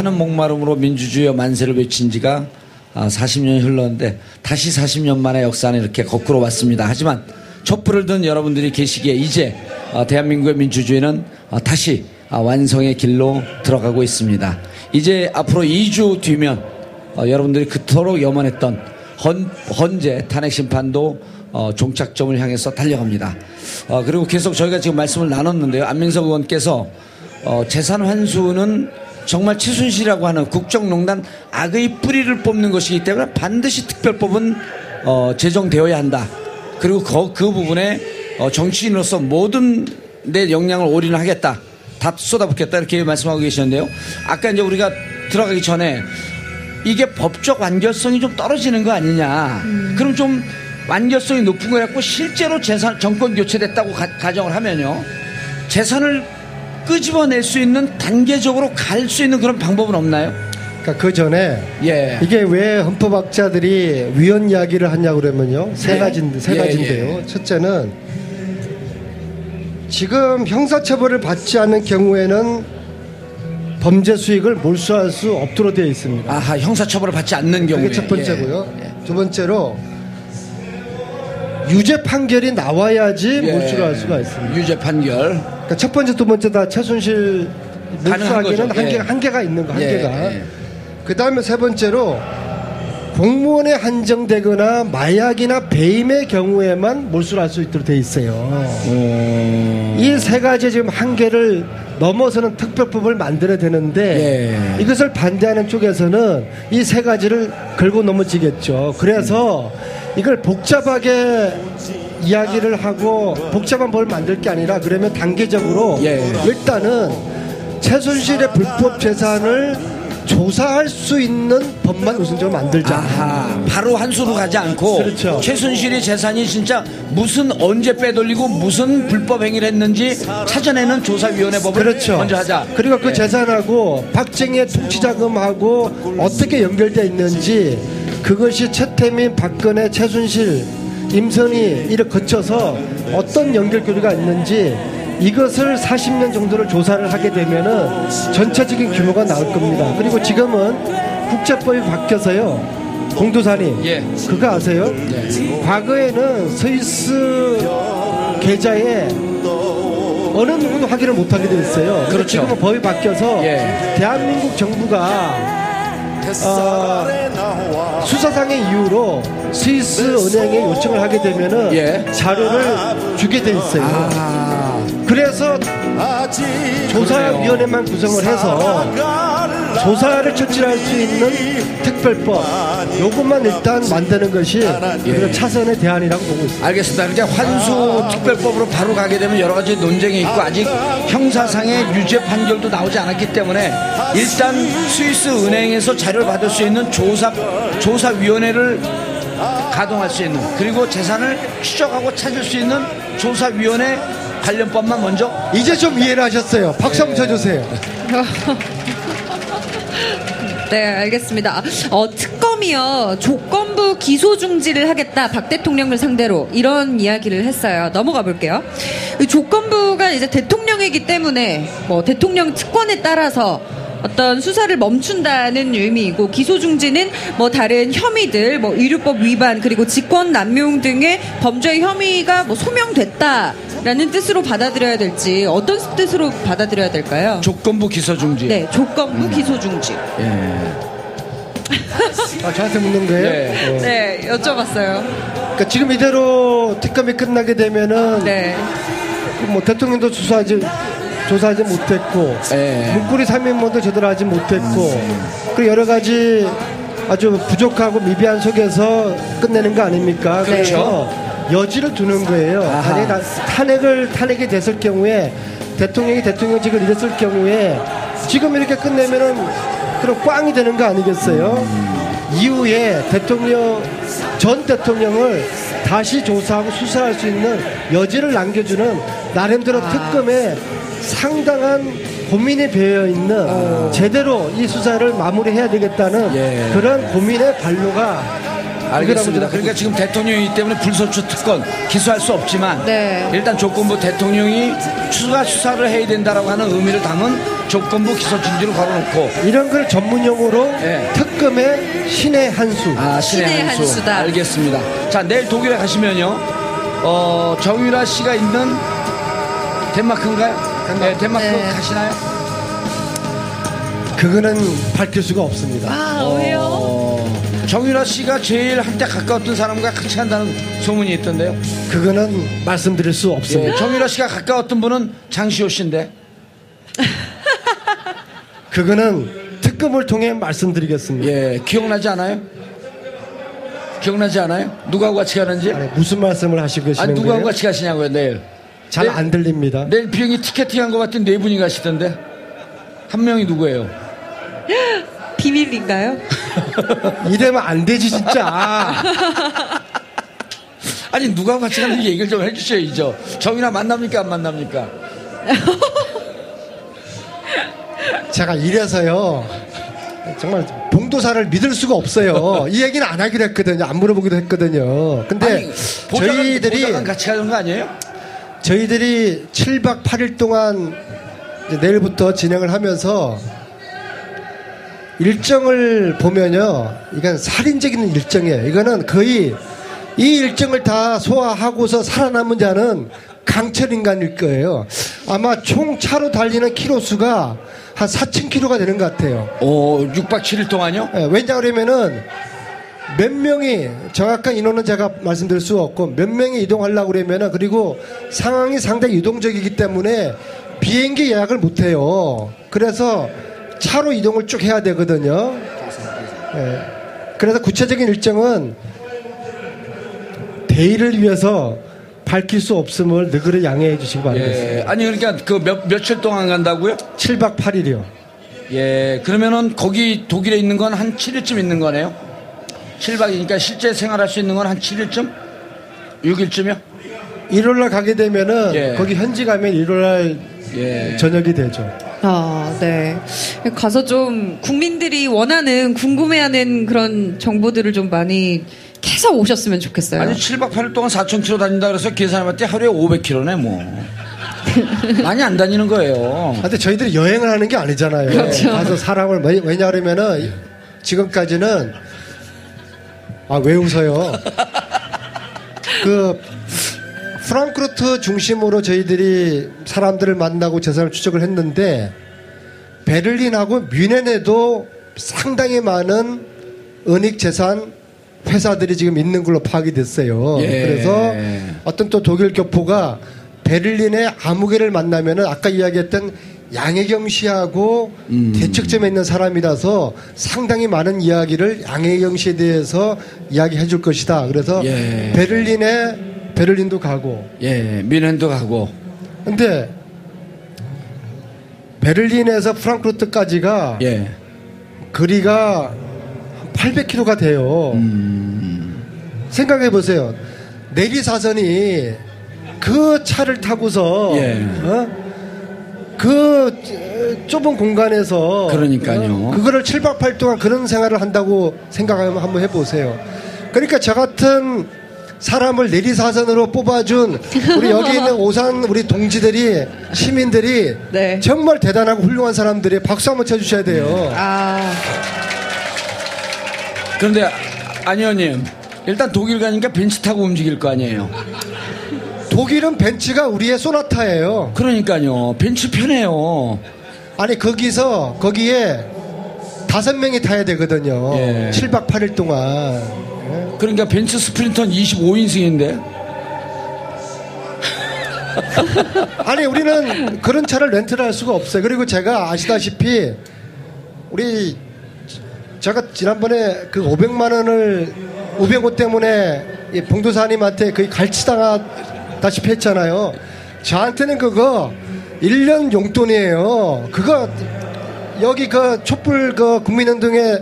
타는 목마름으로 민주주의와 만세를 외친 지가 40년이 흘렀는데 다시 40년 만에 역사 안에 이렇게 거꾸로 왔습니다. 하지만 촛불을 든 여러분들이 계시기에 이제 어, 대한민국의 민주주의는 어, 다시 아, 완성의 길로 들어가고 있습니다. 이제 앞으로 2주 뒤면 어, 여러분들이 그토록 염원했던 헌, 헌재 탄핵 심판도 어, 종착점을 향해서 달려갑니다. 어, 그리고 계속 저희가 지금 말씀을 나눴는데요. 안민석 의원께서 어, 재산 환수는 정말 최순실이라고 하는 국정농단 악의 뿌리를 뽑는 것이기 때문에 반드시 특별법은 어, 제정되어야 한다. 그리고 그, 그 부분에 어, 정치인으로서 모든 내 역량을 올인하겠다. 다 쏟아붓겠다. 이렇게 말씀하고 계시는데요. 아까 이제 우리가 들어가기 전에 이게 법적 완결성이 좀 떨어지는 거 아니냐. 그럼 좀 완결성이 높은 거 같고 실제로 재산 정권 교체됐다고 가, 가정을 하면요. 재산을 끄집어낼 수 있는 단계적으로 갈 수 있는 그런 방법은 없나요?
그러니까 그 전에
예.
이게 왜 헌법학자들이 위헌 이야기를 하냐고 그러면요. 세
예.
가지, 세
예,
가지인데요. 첫째는 지금 형사처벌을 받지 않는 경우에는 범죄 수익을 몰수할 수 없도록 되어 있습니다.
아하 형사처벌을 받지 않는 경우에
그게 첫 번째고요.
예.
두 번째로 유죄 판결이 나와야지
예.
몰수를 할 수가 있습니다.
유죄 판결.
그러니까 첫 번째, 두 번째 다 최순실
거죠.
한계,
예.
한계가 있는 거, 한계가.
예, 예.
그 다음에 세 번째로 공무원에 한정되거나 마약이나 배임의 경우에만 몰수를 할 수 있도록 돼 있어요. 이세 가지 지금 한계를 넘어서는 특별법을 만들어야 되는데
예.
이것을 반대하는 쪽에서는 이 세 가지를 걸고 넘어지겠죠. 그래서 이걸 복잡하게 이야기를 하고 복잡한 법을 만들 게 아니라 그러면 단계적으로
예.
일단은 최순실의 불법 재산을 조사할 수 있는 법만 우선적으로 만들자.
아하 바로 한 수로 가지 않고
그렇죠.
최순실의 재산이 진짜 무슨 언제 빼돌리고 무슨 불법 행위를 했는지 찾아내는 조사위원회 법을
그렇죠.
먼저 하자.
그리고 그
예.
재산하고 박정희의 통치자금하고 어떻게 연결되어 있는지 그것이 최태민, 박근혜, 최순실, 임선희 이를 거쳐서 어떤 연결고리가 있는지 이것을 40년 정도를 조사를 하게 되면은 전체적인 규모가 나올 겁니다. 그리고 지금은 국제법이 바뀌어서요. 공도사님,
예.
그거 아세요? 과거에는 스위스 계좌에 어느 누구도 확인을 못하게 돼 있어요.
그렇죠.
지금은 법이 바뀌어서
예.
대한민국 정부가 어, 수사상의 이유로 스위스 은행에 요청을 하게 되면은
예.
자료를 주게 돼 있어요.
아,
그래서 조사위원회만 구성을 해서 조사를 추진할 수 있는 특별법 요것만 일단 만드는 것이 우리가 차선의 대안이라고 보고 있습니다.
알겠습니다. 이렇게 환수 특별법으로 바로 가게 되면 여러 가지 논쟁이 있고 아직 형사상의 유죄 판결도 나오지 않았기 때문에 일단 스위스 은행에서 자료를 받을 수 있는 조사 조사위원회를 가동할 수 있는 그리고 재산을 추적하고 찾을 수 있는 조사위원회 관련법만 먼저
이제 좀 이해를 하셨어요. 박수 한번 쳐주세요. (laughs)
네, 알겠습니다. 어, 특검이요, 조건부 기소 중지를 하겠다, 박 대통령을 상대로, 이런 이야기를 했어요. 넘어가 볼게요. 이 조건부가 이제 대통령이기 때문에, 뭐, 대통령 특권에 따라서, 어떤 수사를 멈춘다는 의미이고 기소 중지는 뭐 다른 혐의들 뭐 의료법 위반 그리고 직권 남용 등의 범죄 혐의가 뭐 소명됐다라는 뜻으로 받아들여야 될지 어떤 뜻으로 받아들여야 될까요?
조건부 기소 중지.
네, 조건부 기소 중지.
아, 저한테 묻는 거예요?
네.
어.
네, 여쭤봤어요.
그러니까 지금 이대로 특검이 끝나게 되면은
네.
뭐 대통령도 조사하지 조사하지 못했고
예.
문고리 3인모도 제대로 하지 못했고 그리고 여러 가지 아주 부족하고 미비한 속에서 끝내는 거 아닙니까?
그렇죠.
그래서 여지를 두는 거예요.
아하.
만약에 탄핵을 탄핵이 됐을 경우에 대통령이 대통령직을 잃었을 경우에 지금 이렇게 끝내면은 그럼 꽝이 되는 거 아니겠어요? 이후에 대통령 전 대통령을 다시 조사하고 수사할 수 있는 여지를 남겨주는 나름대로 특검에 상당한 고민이 배어 있는 제대로 이 수사를 마무리해야 되겠다는
예.
그런 고민의 반로가
알겠습니다. 그러니까 지금 대통령이기 때문에 불소추 특권 기소할 수 없지만
네.
일단 조건부 대통령이 추가 수사를 해야 된다라고 하는 의미를 담은 조건부 기소 중지를 걸어놓고
이런 걸 전문 용어로
예.
특검의 신의 한수
아 신의,
신의
한수
한수다.
알겠습니다. 자 내일 독일에 가시면요 어, 정유라 씨가 있는 덴마크인가요? 네, 덴마크
네.
가시나요?
그거는 밝힐 수가 없습니다.
아, 왜요?
어, 정유라 씨가 제일 한때 가까웠던 사람과 같이 한다는 소문이 있던데요.
그거는 말씀드릴 수 없습니다.
예, 정유라 씨가 가까웠던 분은 장시호 씨인데. (laughs)
그거는 특검을 통해 말씀드리겠습니다.
예, 기억나지 않아요? 기억나지 않아요? 누구하고 같이 가는지?
아니, 무슨 말씀을 하시고 계시는
아니, 누구하고
거예요?
같이 가시냐고요, 내일.
잘 안 들립니다.
내일 비행기 티켓팅 한 것 같은 네 분이 가시던데? 한 명이 누구예요? (laughs)
비밀인가요?
이래면 안 되지 진짜. (laughs)
아니, 누가 같이 가는지 얘기를 좀 해주셔야죠. 정이나 만납니까, 안 만납니까? (laughs)
제가 이래서요. 정말 봉도사를 믿을 수가 없어요. 이 얘기는 안 하기로 했거든요. 안 물어보기로 했거든요. 근데
아니, 보좌관,
저희들이
보좌관 같이 가는 거 아니에요?
저희들이 7박 8일 동안 내일부터 진행을 하면서 일정을 보면요. 이건 살인적인 일정이에요. 이거는 거의 이 일정을 다 소화하고서 살아남은 자는 강철 인간일 거예요. 아마 총 차로 달리는 키로수가 한 4,000km가 되는 것 같아요.
오, 6박 7일 동안요?
예, 왜냐 그러면은 몇 명이 정확한 인원은 제가 말씀드릴 수 없고 몇 명이 이동하려고 그러면은 그리고 상황이 상당히 유동적이기 때문에 비행기 예약을 못 해요. 그래서 차로 이동을 쭉 해야 되거든요. 예. 그래서 구체적인 일정은 대의를 위해서 밝힐 수 없음을 너그러 양해해 주시기 바라겠습니다.
예. 아니, 그러니까 그 몇, 며칠 동안 간다고요?
7박 8일이요.
예. 그러면은 거기 독일에 있는 건 한 7일쯤 있는 거네요? 7박이니까 실제 생활할 수 있는 건 한 7일쯤? 6일쯤이요?
1월날 가게 되면은
예.
거기 현지 가면 1월날
예.
저녁이 되죠.
아, 네. 가서 좀 국민들이 원하는, 궁금해하는 그런 정보들을 좀 많이 캐서 오셨으면 좋겠어요.
아니 7박 8일 동안 4,000km 다닌다 그래서 계산해봤더니 하루에 500km네 뭐 (laughs) 많이 안 다니는 거예요
아, 근데 저희들이 여행을 하는 게 아니잖아요.
그렇죠.
가서 사람을 왜- 왜냐 그러면은 지금까지는 아 왜 웃어요? 그 프랑크루트 중심으로 저희들이 사람들을 만나고 재산을 추적을 했는데 베를린하고 뮌헨에도 상당히 많은 은닉 재산 회사들이 지금 있는 걸로 파악이 됐어요.
예.
그래서 어떤 또 독일 교포가 베를린의 아무개를 만나면은 아까 이야기했던 양혜경 씨하고
음.
대척점에 있는 사람이라서 상당히 많은 이야기를 양혜경 씨에 대해서 이야기해 줄 것이다. 그래서
예.
베를린에 베를린도 가고
예 미넨도 가고
근데 베를린에서 프랑크푸르트까지가
예
거리가 800km가 돼요. 생각해 보세요. 내리사선이 그 차를 타고서
예.
어? 그 좁은 공간에서
그러니까요.
어? 그거를 7박 8일 동안 그런 생활을 한다고 생각하면 한번 해보세요. 그러니까 저 같은 사람을 내리사선으로 뽑아준 우리 여기 있는 (laughs) 오산 우리 동지들이 시민들이
네.
정말 대단하고 훌륭한 사람들이 박수 한번 쳐주셔야 돼요.
아,
그런데 안 의원님 일단 독일 가니까 벤치 타고 움직일 거 아니에요
독일은 벤츠가 우리의 소나타예요.
그러니까요 벤치 편해요
아니 거기서 거기에 다섯 명이 타야 되거든요.
예.
7박 8일 동안.
그러니까 벤츠 스프린터는 25인승인데
아니 우리는 그런 차를 렌트를 할 수가 없어요. 그리고 제가 아시다시피 우리 제가 지난번에 그 500만 원을 500원 때문에 이 봉도사님한테 거의 갈치당하 다시피 했잖아요. 저한테는 그거 1년 용돈이에요. 그거 여기 그 촛불 그 국민운동에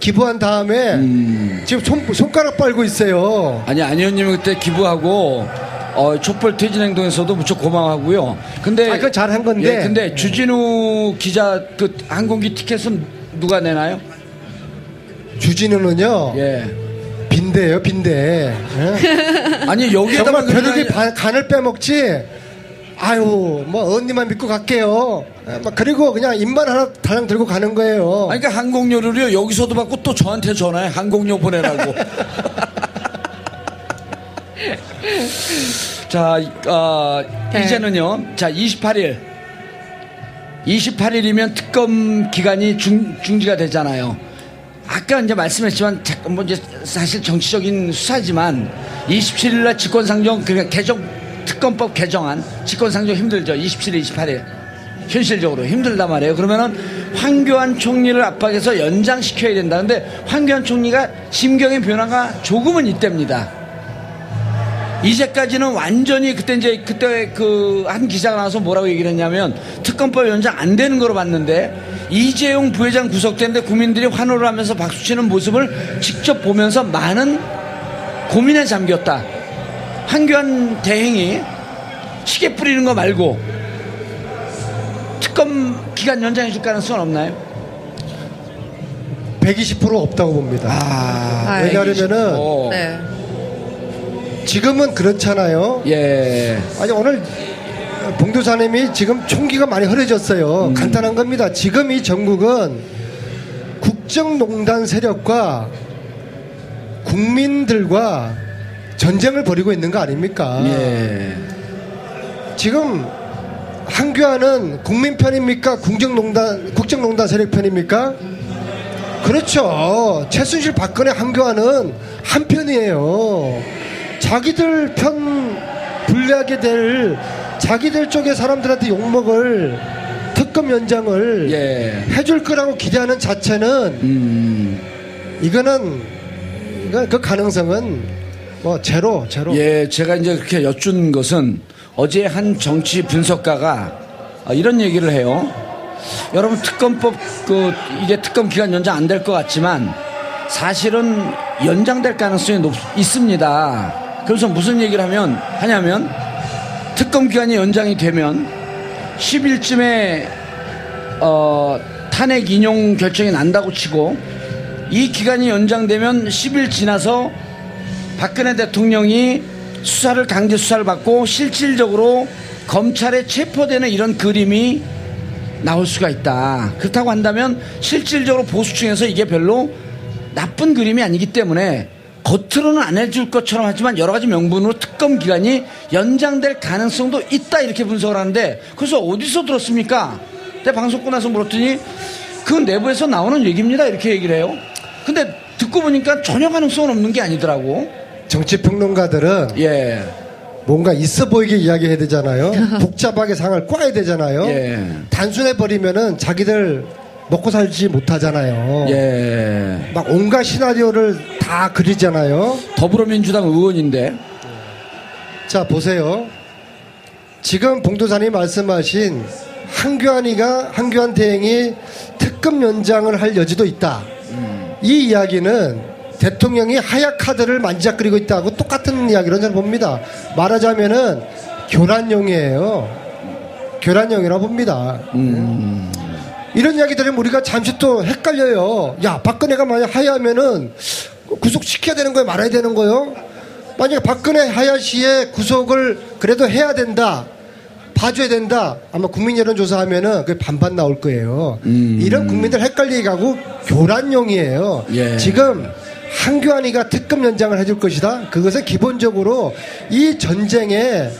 기부한 다음에 지금 손, 손가락 빨고 있어요.
아니 안 의원님이 그때 기부하고 어, 촛불 퇴진 행동에서도 무척 고마워하고요. 근데
아, 그건 잘한 건데.
예, 근데 주진우 기자 그 항공기 티켓은 누가 내나요?
주진우는요
예.
빈대예요 빈대. 예? (laughs)
아니 여기에다가
정말 벼룩이 반- 간을 빼먹지. 아유 뭐 언니만 믿고 갈게요. 예, 막 그리고 그냥 입만 하나 달랑 들고 가는 거예요.
아니, 그러니까 항공료를요 여기서도 받고 또 저한테 전화해 항공료 보내라고. (laughs) 자, 어,
네.
이제는요. 자, 28일. 28일이면 특검 기간이 중, 중지가 되잖아요. 아까 이제 말씀했지만 자- 뭐 이제 사실 정치적인 수사지만 27일 날 직권상정 그러니까 개정 특검법 개정안 직권상정 힘들죠. 27일, 28일. 현실적으로 힘들단 말이에요. 그러면은 황교안 총리를 압박해서 연장시켜야 된다. 근데 황교안 총리가 심경의 변화가 조금은 있답니다. 이제까지는 완전히 그때 이제 그때 그 한 기자가 나와서 뭐라고 얘기를 했냐면 특검법 연장 안 되는 거로 봤는데 이재용 부회장 구속됐는데 국민들이 환호를 하면서 박수치는 모습을 직접 보면서 많은 고민에 잠겼다. 황교안 대행이 시계 뿌리는 거 말고 특검 기간 연장해 줄 가능성은 없나요?
120% 없다고 봅니다.
아,
왜냐하면은
어.
네.
지금은 그렇잖아요.
예.
아니 오늘 봉도사님이 지금 총기가 많이 흐려졌어요.
음.
간단한 겁니다. 지금 이 전국은 국정농단 세력과 국민들과 전쟁을 벌이고 있는 거 아닙니까?
예.
지금 한교안은 국민 편입니까? 국정농단 국정농단 세력 편입니까? 그렇죠. 최순실 박근혜 한교안은 한 편이에요. 자기들 편 불리하게 될 자기들 쪽의 사람들한테 욕먹을 특검 연장을
예.
해줄 거라고 기대하는 자체는
음.
이거는 이거 그 가능성은 뭐 제로 제로.
예, 제가 이제 그렇게 여쭌 것은 어제 한 정치 분석가가 어, 이런 얘기를 해요. 여러분 특검법 그 이게 특검 기간 연장 안 될 것 같지만 사실은 연장될 가능성이 높, 있습니다. 그래서 무슨 얘기를 하면 하냐면 특검 기간이 연장이 되면 10일쯤에 어, 탄핵 인용 결정이 난다고 치고 이 기간이 연장되면 10일 지나서 박근혜 대통령이 수사를 강제 수사를 받고 실질적으로 검찰에 체포되는 이런 그림이 나올 수가 있다. 그렇다고 한다면 실질적으로 보수층에서 이게 별로 나쁜 그림이 아니기 때문에 겉으로는 안 해줄 것처럼 하지만 여러 가지 명분으로 특검 기간이 연장될 가능성도 있다 이렇게 분석을 하는데 그래서 어디서 들었습니까? 내가 방송 끝나서 물었더니 그 내부에서 나오는 얘기입니다 이렇게 얘기를 해요. 근데 듣고 보니까 전혀 가능성은 없는 게 아니더라고.
정치 평론가들은
예.
뭔가 있어 보이게 이야기해야 되잖아요. (laughs) 복잡하게 상을 꽈야 되잖아요.
예.
단순해 버리면은 자기들 먹고 살지 못하잖아요.
예.
막 온갖 시나리오를 다 그리잖아요.
더불어민주당 의원인데
자 보세요. 지금 봉도사님 말씀하신 한교안이가 한교안 대행이 특급 연장을 할 여지도 있다. 이 이야기는 대통령이 하약 카드를 만지작거리고 있다고 똑같은 이야기로 저는 봅니다. 말하자면은 교란용이에요. 교란용이라고 봅니다. 이런 이야기 들으면 우리가 잠시 또 헷갈려요. 야, 박근혜가 만약 하야하면은 구속시켜야 되는 거예요? 말아야 되는 거예요? 만약에 박근혜 하야 씨의 구속을 그래도 해야 된다. 봐줘야 된다. 아마 국민 여론조사 하면은 그 반반 나올 거예요. 이런 국민들 헷갈리게 하고 교란용이에요.
예.
지금 한교안이가 특급 연장을 해줄 것이다. 그것은 기본적으로 이 전쟁의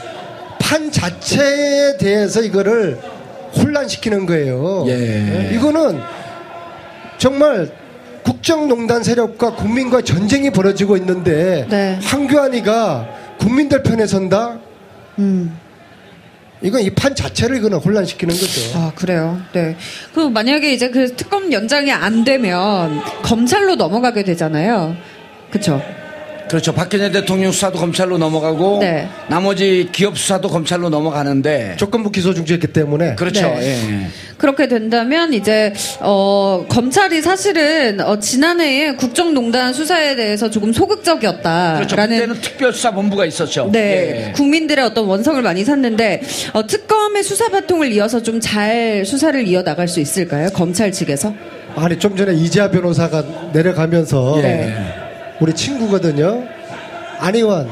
판 자체에 대해서 이거를 혼란시키는 거예요.
예.
이거는 정말 국정농단 세력과 국민과 전쟁이 벌어지고 있는데
네.
황교안이가 국민들 편에 선다?
음.
이건 이 판 자체를 이거는 혼란시키는 거죠.
아, 그래요. 네. 그 만약에 이제 그 특검 연장이 안 되면 검찰로 넘어가게 되잖아요. 그쵸?
그렇죠. 박근혜 대통령 수사도 검찰로 넘어가고
네.
나머지 기업 수사도 검찰로 넘어가는데
조건부 기소 중지했기 때문에
그렇죠.
네.
예.
그렇게 된다면 이제 어 검찰이 사실은 어 지난해에 국정농단 수사에 대해서 조금 소극적이었다라는
그렇죠. 그때는 특별수사본부가 있었죠.
네,
예.
국민들의 어떤 원성을 많이 샀는데 어, 특검의 수사 바통을 이어서 좀 잘 수사를 이어 나갈 수 있을까요? 검찰 측에서?
아니 좀 전에 이재하 변호사가 내려가면서
예.
우리 친구거든요. 안 의원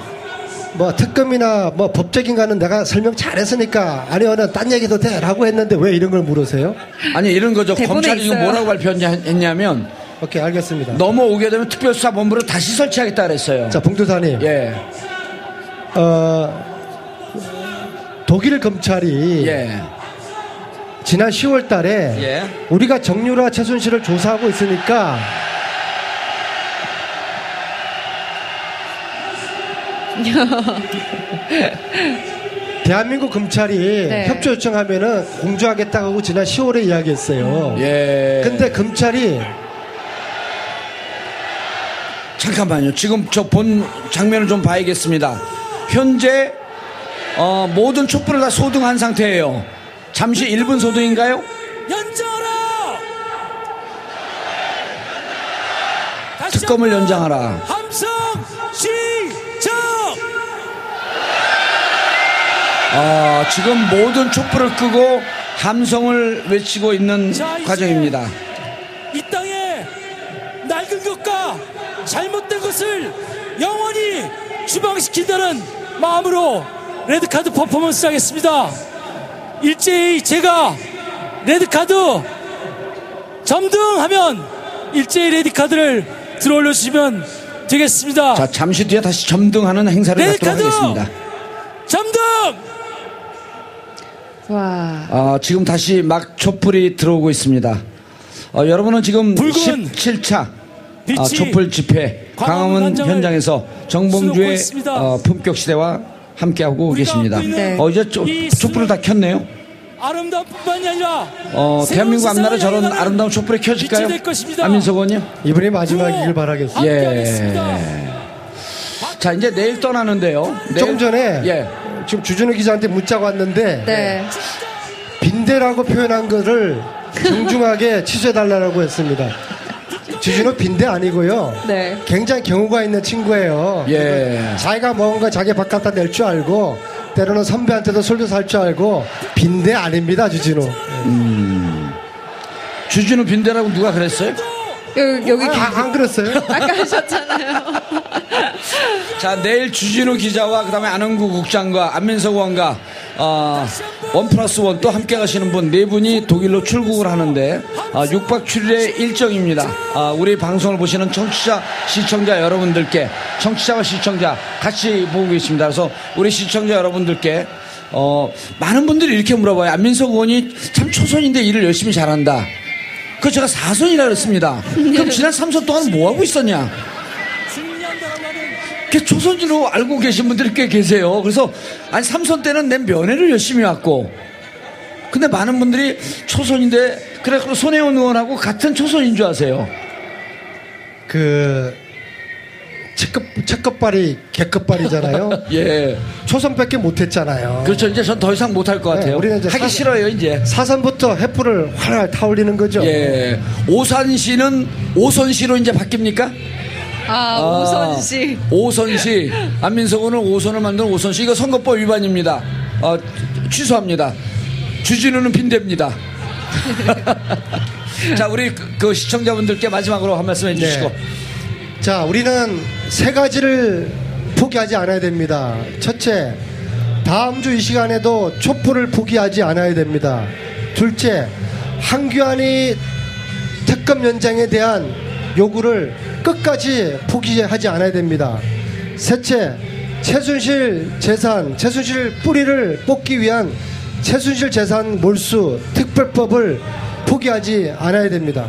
뭐 특검이나 뭐 법적인 거는 내가 설명 잘했으니까 안 의원은 딴 얘기도 돼라고 했는데 왜 이런 걸 물으세요?
아니 이런 거죠. 검찰이 지금
있어요.
뭐라고 발표했냐면
오케이 알겠습니다.
넘어오게 되면 특별수사본부를 다시 설치하겠다 그랬어요.
자 봉도사님,
예.
어, 독일 검찰이
예.
지난 10월달에
예.
우리가 정유라 최순실을 조사하고 있으니까 (laughs) 대한민국 검찰이
네.
협조 요청하면은 공조하겠다고 지난 10월에 이야기했어요.
예.
근데 검찰이
잠깐만요. 지금 저 본 장면을 좀 봐야겠습니다. 현재 어, 모든 촛불을 다 소등한 상태예요. 잠시 1분 소등인가요?
연장하라!
특검을 연장하라.
함성 시 정!
아, 지금 모든 촛불을 끄고 함성을 외치고 있는 과정입니다.
이 땅에 낡은 것과 잘못된 것을 영원히 추방시킨다는 마음으로 레드카드 퍼포먼스 하겠습니다. 일제히 제가 레드카드 점등하면 일제히 레드카드를 들어올려 주시면 되겠습니다.
자, 잠시 뒤에 다시 점등하는 행사를
네,
갖도록! 하겠습니다.
점등!
와.
아, 지금 다시 막 촛불이 들어오고 있습니다. 어, 여러분은 지금
붉은
17차 아,
빛이
촛불 집회
광화문
현장에서 정봉주의. 어, 품격 시대와 함께하고 계십니다.
네.
어, 이제 초,
이
촛불을 다 켰네요.
아름다운 뿐만이 아니라
어, 대한민국 앞나라 저런 아름다운 촛불이 켜질까요? 안민석 의원님?
이번이 마지막이길 바라겠습니다.
예. 자, 이제 내일 떠나는데요. 내일-
조금 전에
예.
지금 주준우 기자한테 문자가 왔는데
네.
빈대라고 표현한 거를 정중하게 취소해달라고 했습니다. 주준우 빈대 아니고요.
네.
굉장히 경우가 있는 친구예요.
예.
자기가 먹은 거 자기 밥 갖다 낼 줄 알고 때로는 선배한테도 술도 살줄 알고 빈대 아닙니다 주진우.
주진우 빈대라고 누가 그랬어요?
여기, 여기
아, 안 그랬어요? (laughs)
아까 하셨잖아요. (laughs)
자, 내일 주진우 기자와 그다음에 안흥구 국장과 안민석 의원과 어, 원 플러스 원 또 함께 가시는 분 네 분이 독일로 출국을 하는데 아, 6박 7일의 일정입니다. 아, 우리 방송을 보시는 청취자, 시청자 여러분들께 청취자와 시청자 같이 보고 계십니다. 그래서 우리 시청자 여러분들께 어, 많은 분들이 이렇게 물어봐요. 안민석 의원이 참 초선인데 일을 열심히 잘한다. 그 제가 사선이라 그랬습니다. 그럼 지난 3선 동안 뭐 하고 있었냐? 그 초선으로 알고 계신 분들이 꽤 계세요. 그래서 아니 삼선 때는 내 면회를 열심히 왔고, 근데 많은 분들이 초선인데 그래 그 손혜원 의원하고 같은 초선인 줄 아세요.
그 첫급 첫급발이 개급발이잖아요.
예,
초선밖에 못했잖아요.
그렇죠. 이제 전 더 이상 못할 것
네,
같아요.
우리는 이제
하기
사-
싫어요 이제.
사선부터 횃불을 활활 타올리는 거죠.
예, 오산시는 오선시로 이제 바뀝니까?
아, 오선 씨.
오선시 안민석 의원은 오선을 만드는 오선시 이거 선거법 위반입니다. 어, 취소합니다. 주진우는 빈대입니다. (laughs) (laughs) 자 우리 그, 그 시청자분들께 마지막으로 한 말씀 해주시고
네. 자, 우리는 세 가지를 포기하지 않아야 됩니다. 첫째, 다음 주 이 시간에도 촛불을 포기하지 않아야 됩니다. 둘째, 한규안이 특검 연장에 대한 요구를 끝까지 포기하지 않아야 됩니다. 셋째, 최순실 재산, 최순실 뿌리를 뽑기 위한 최순실 재산 몰수 특별법을 포기하지 않아야 됩니다.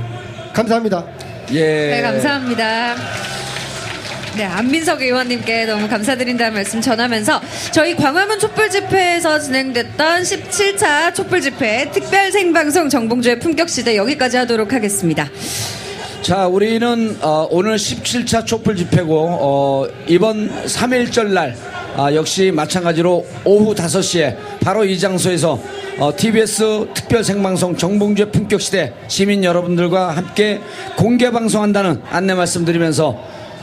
감사합니다.
예.
네, 감사합니다. 네, 안민석 의원님께 너무 감사드린다는 말씀 전하면서 저희 광화문 촛불 집회에서 진행됐던 17차 촛불 집회 특별 생방송 정봉주의 품격 시대 여기까지 하도록 하겠습니다.
자, 우리는 어, 오늘 17차 촛불 집회고 어, 이번 3일절 날 아, 역시 마찬가지로 오후 5시에 바로 이 장소에서 어, TBS 특별 생방송 정봉주의 품격 시대 시민 여러분들과 함께 공개 방송한다는 안내 말씀드리면서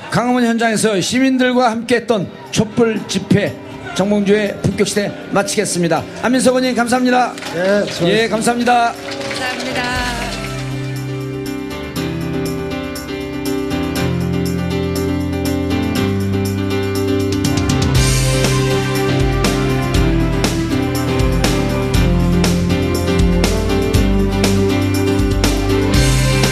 강화문 현장에서 시민들과 함께했던 촛불 집회 정봉주의 품격 시대 마치겠습니다. 안민석 의원님 감사합니다.
네.
예, 감사합니다.
감사합니다.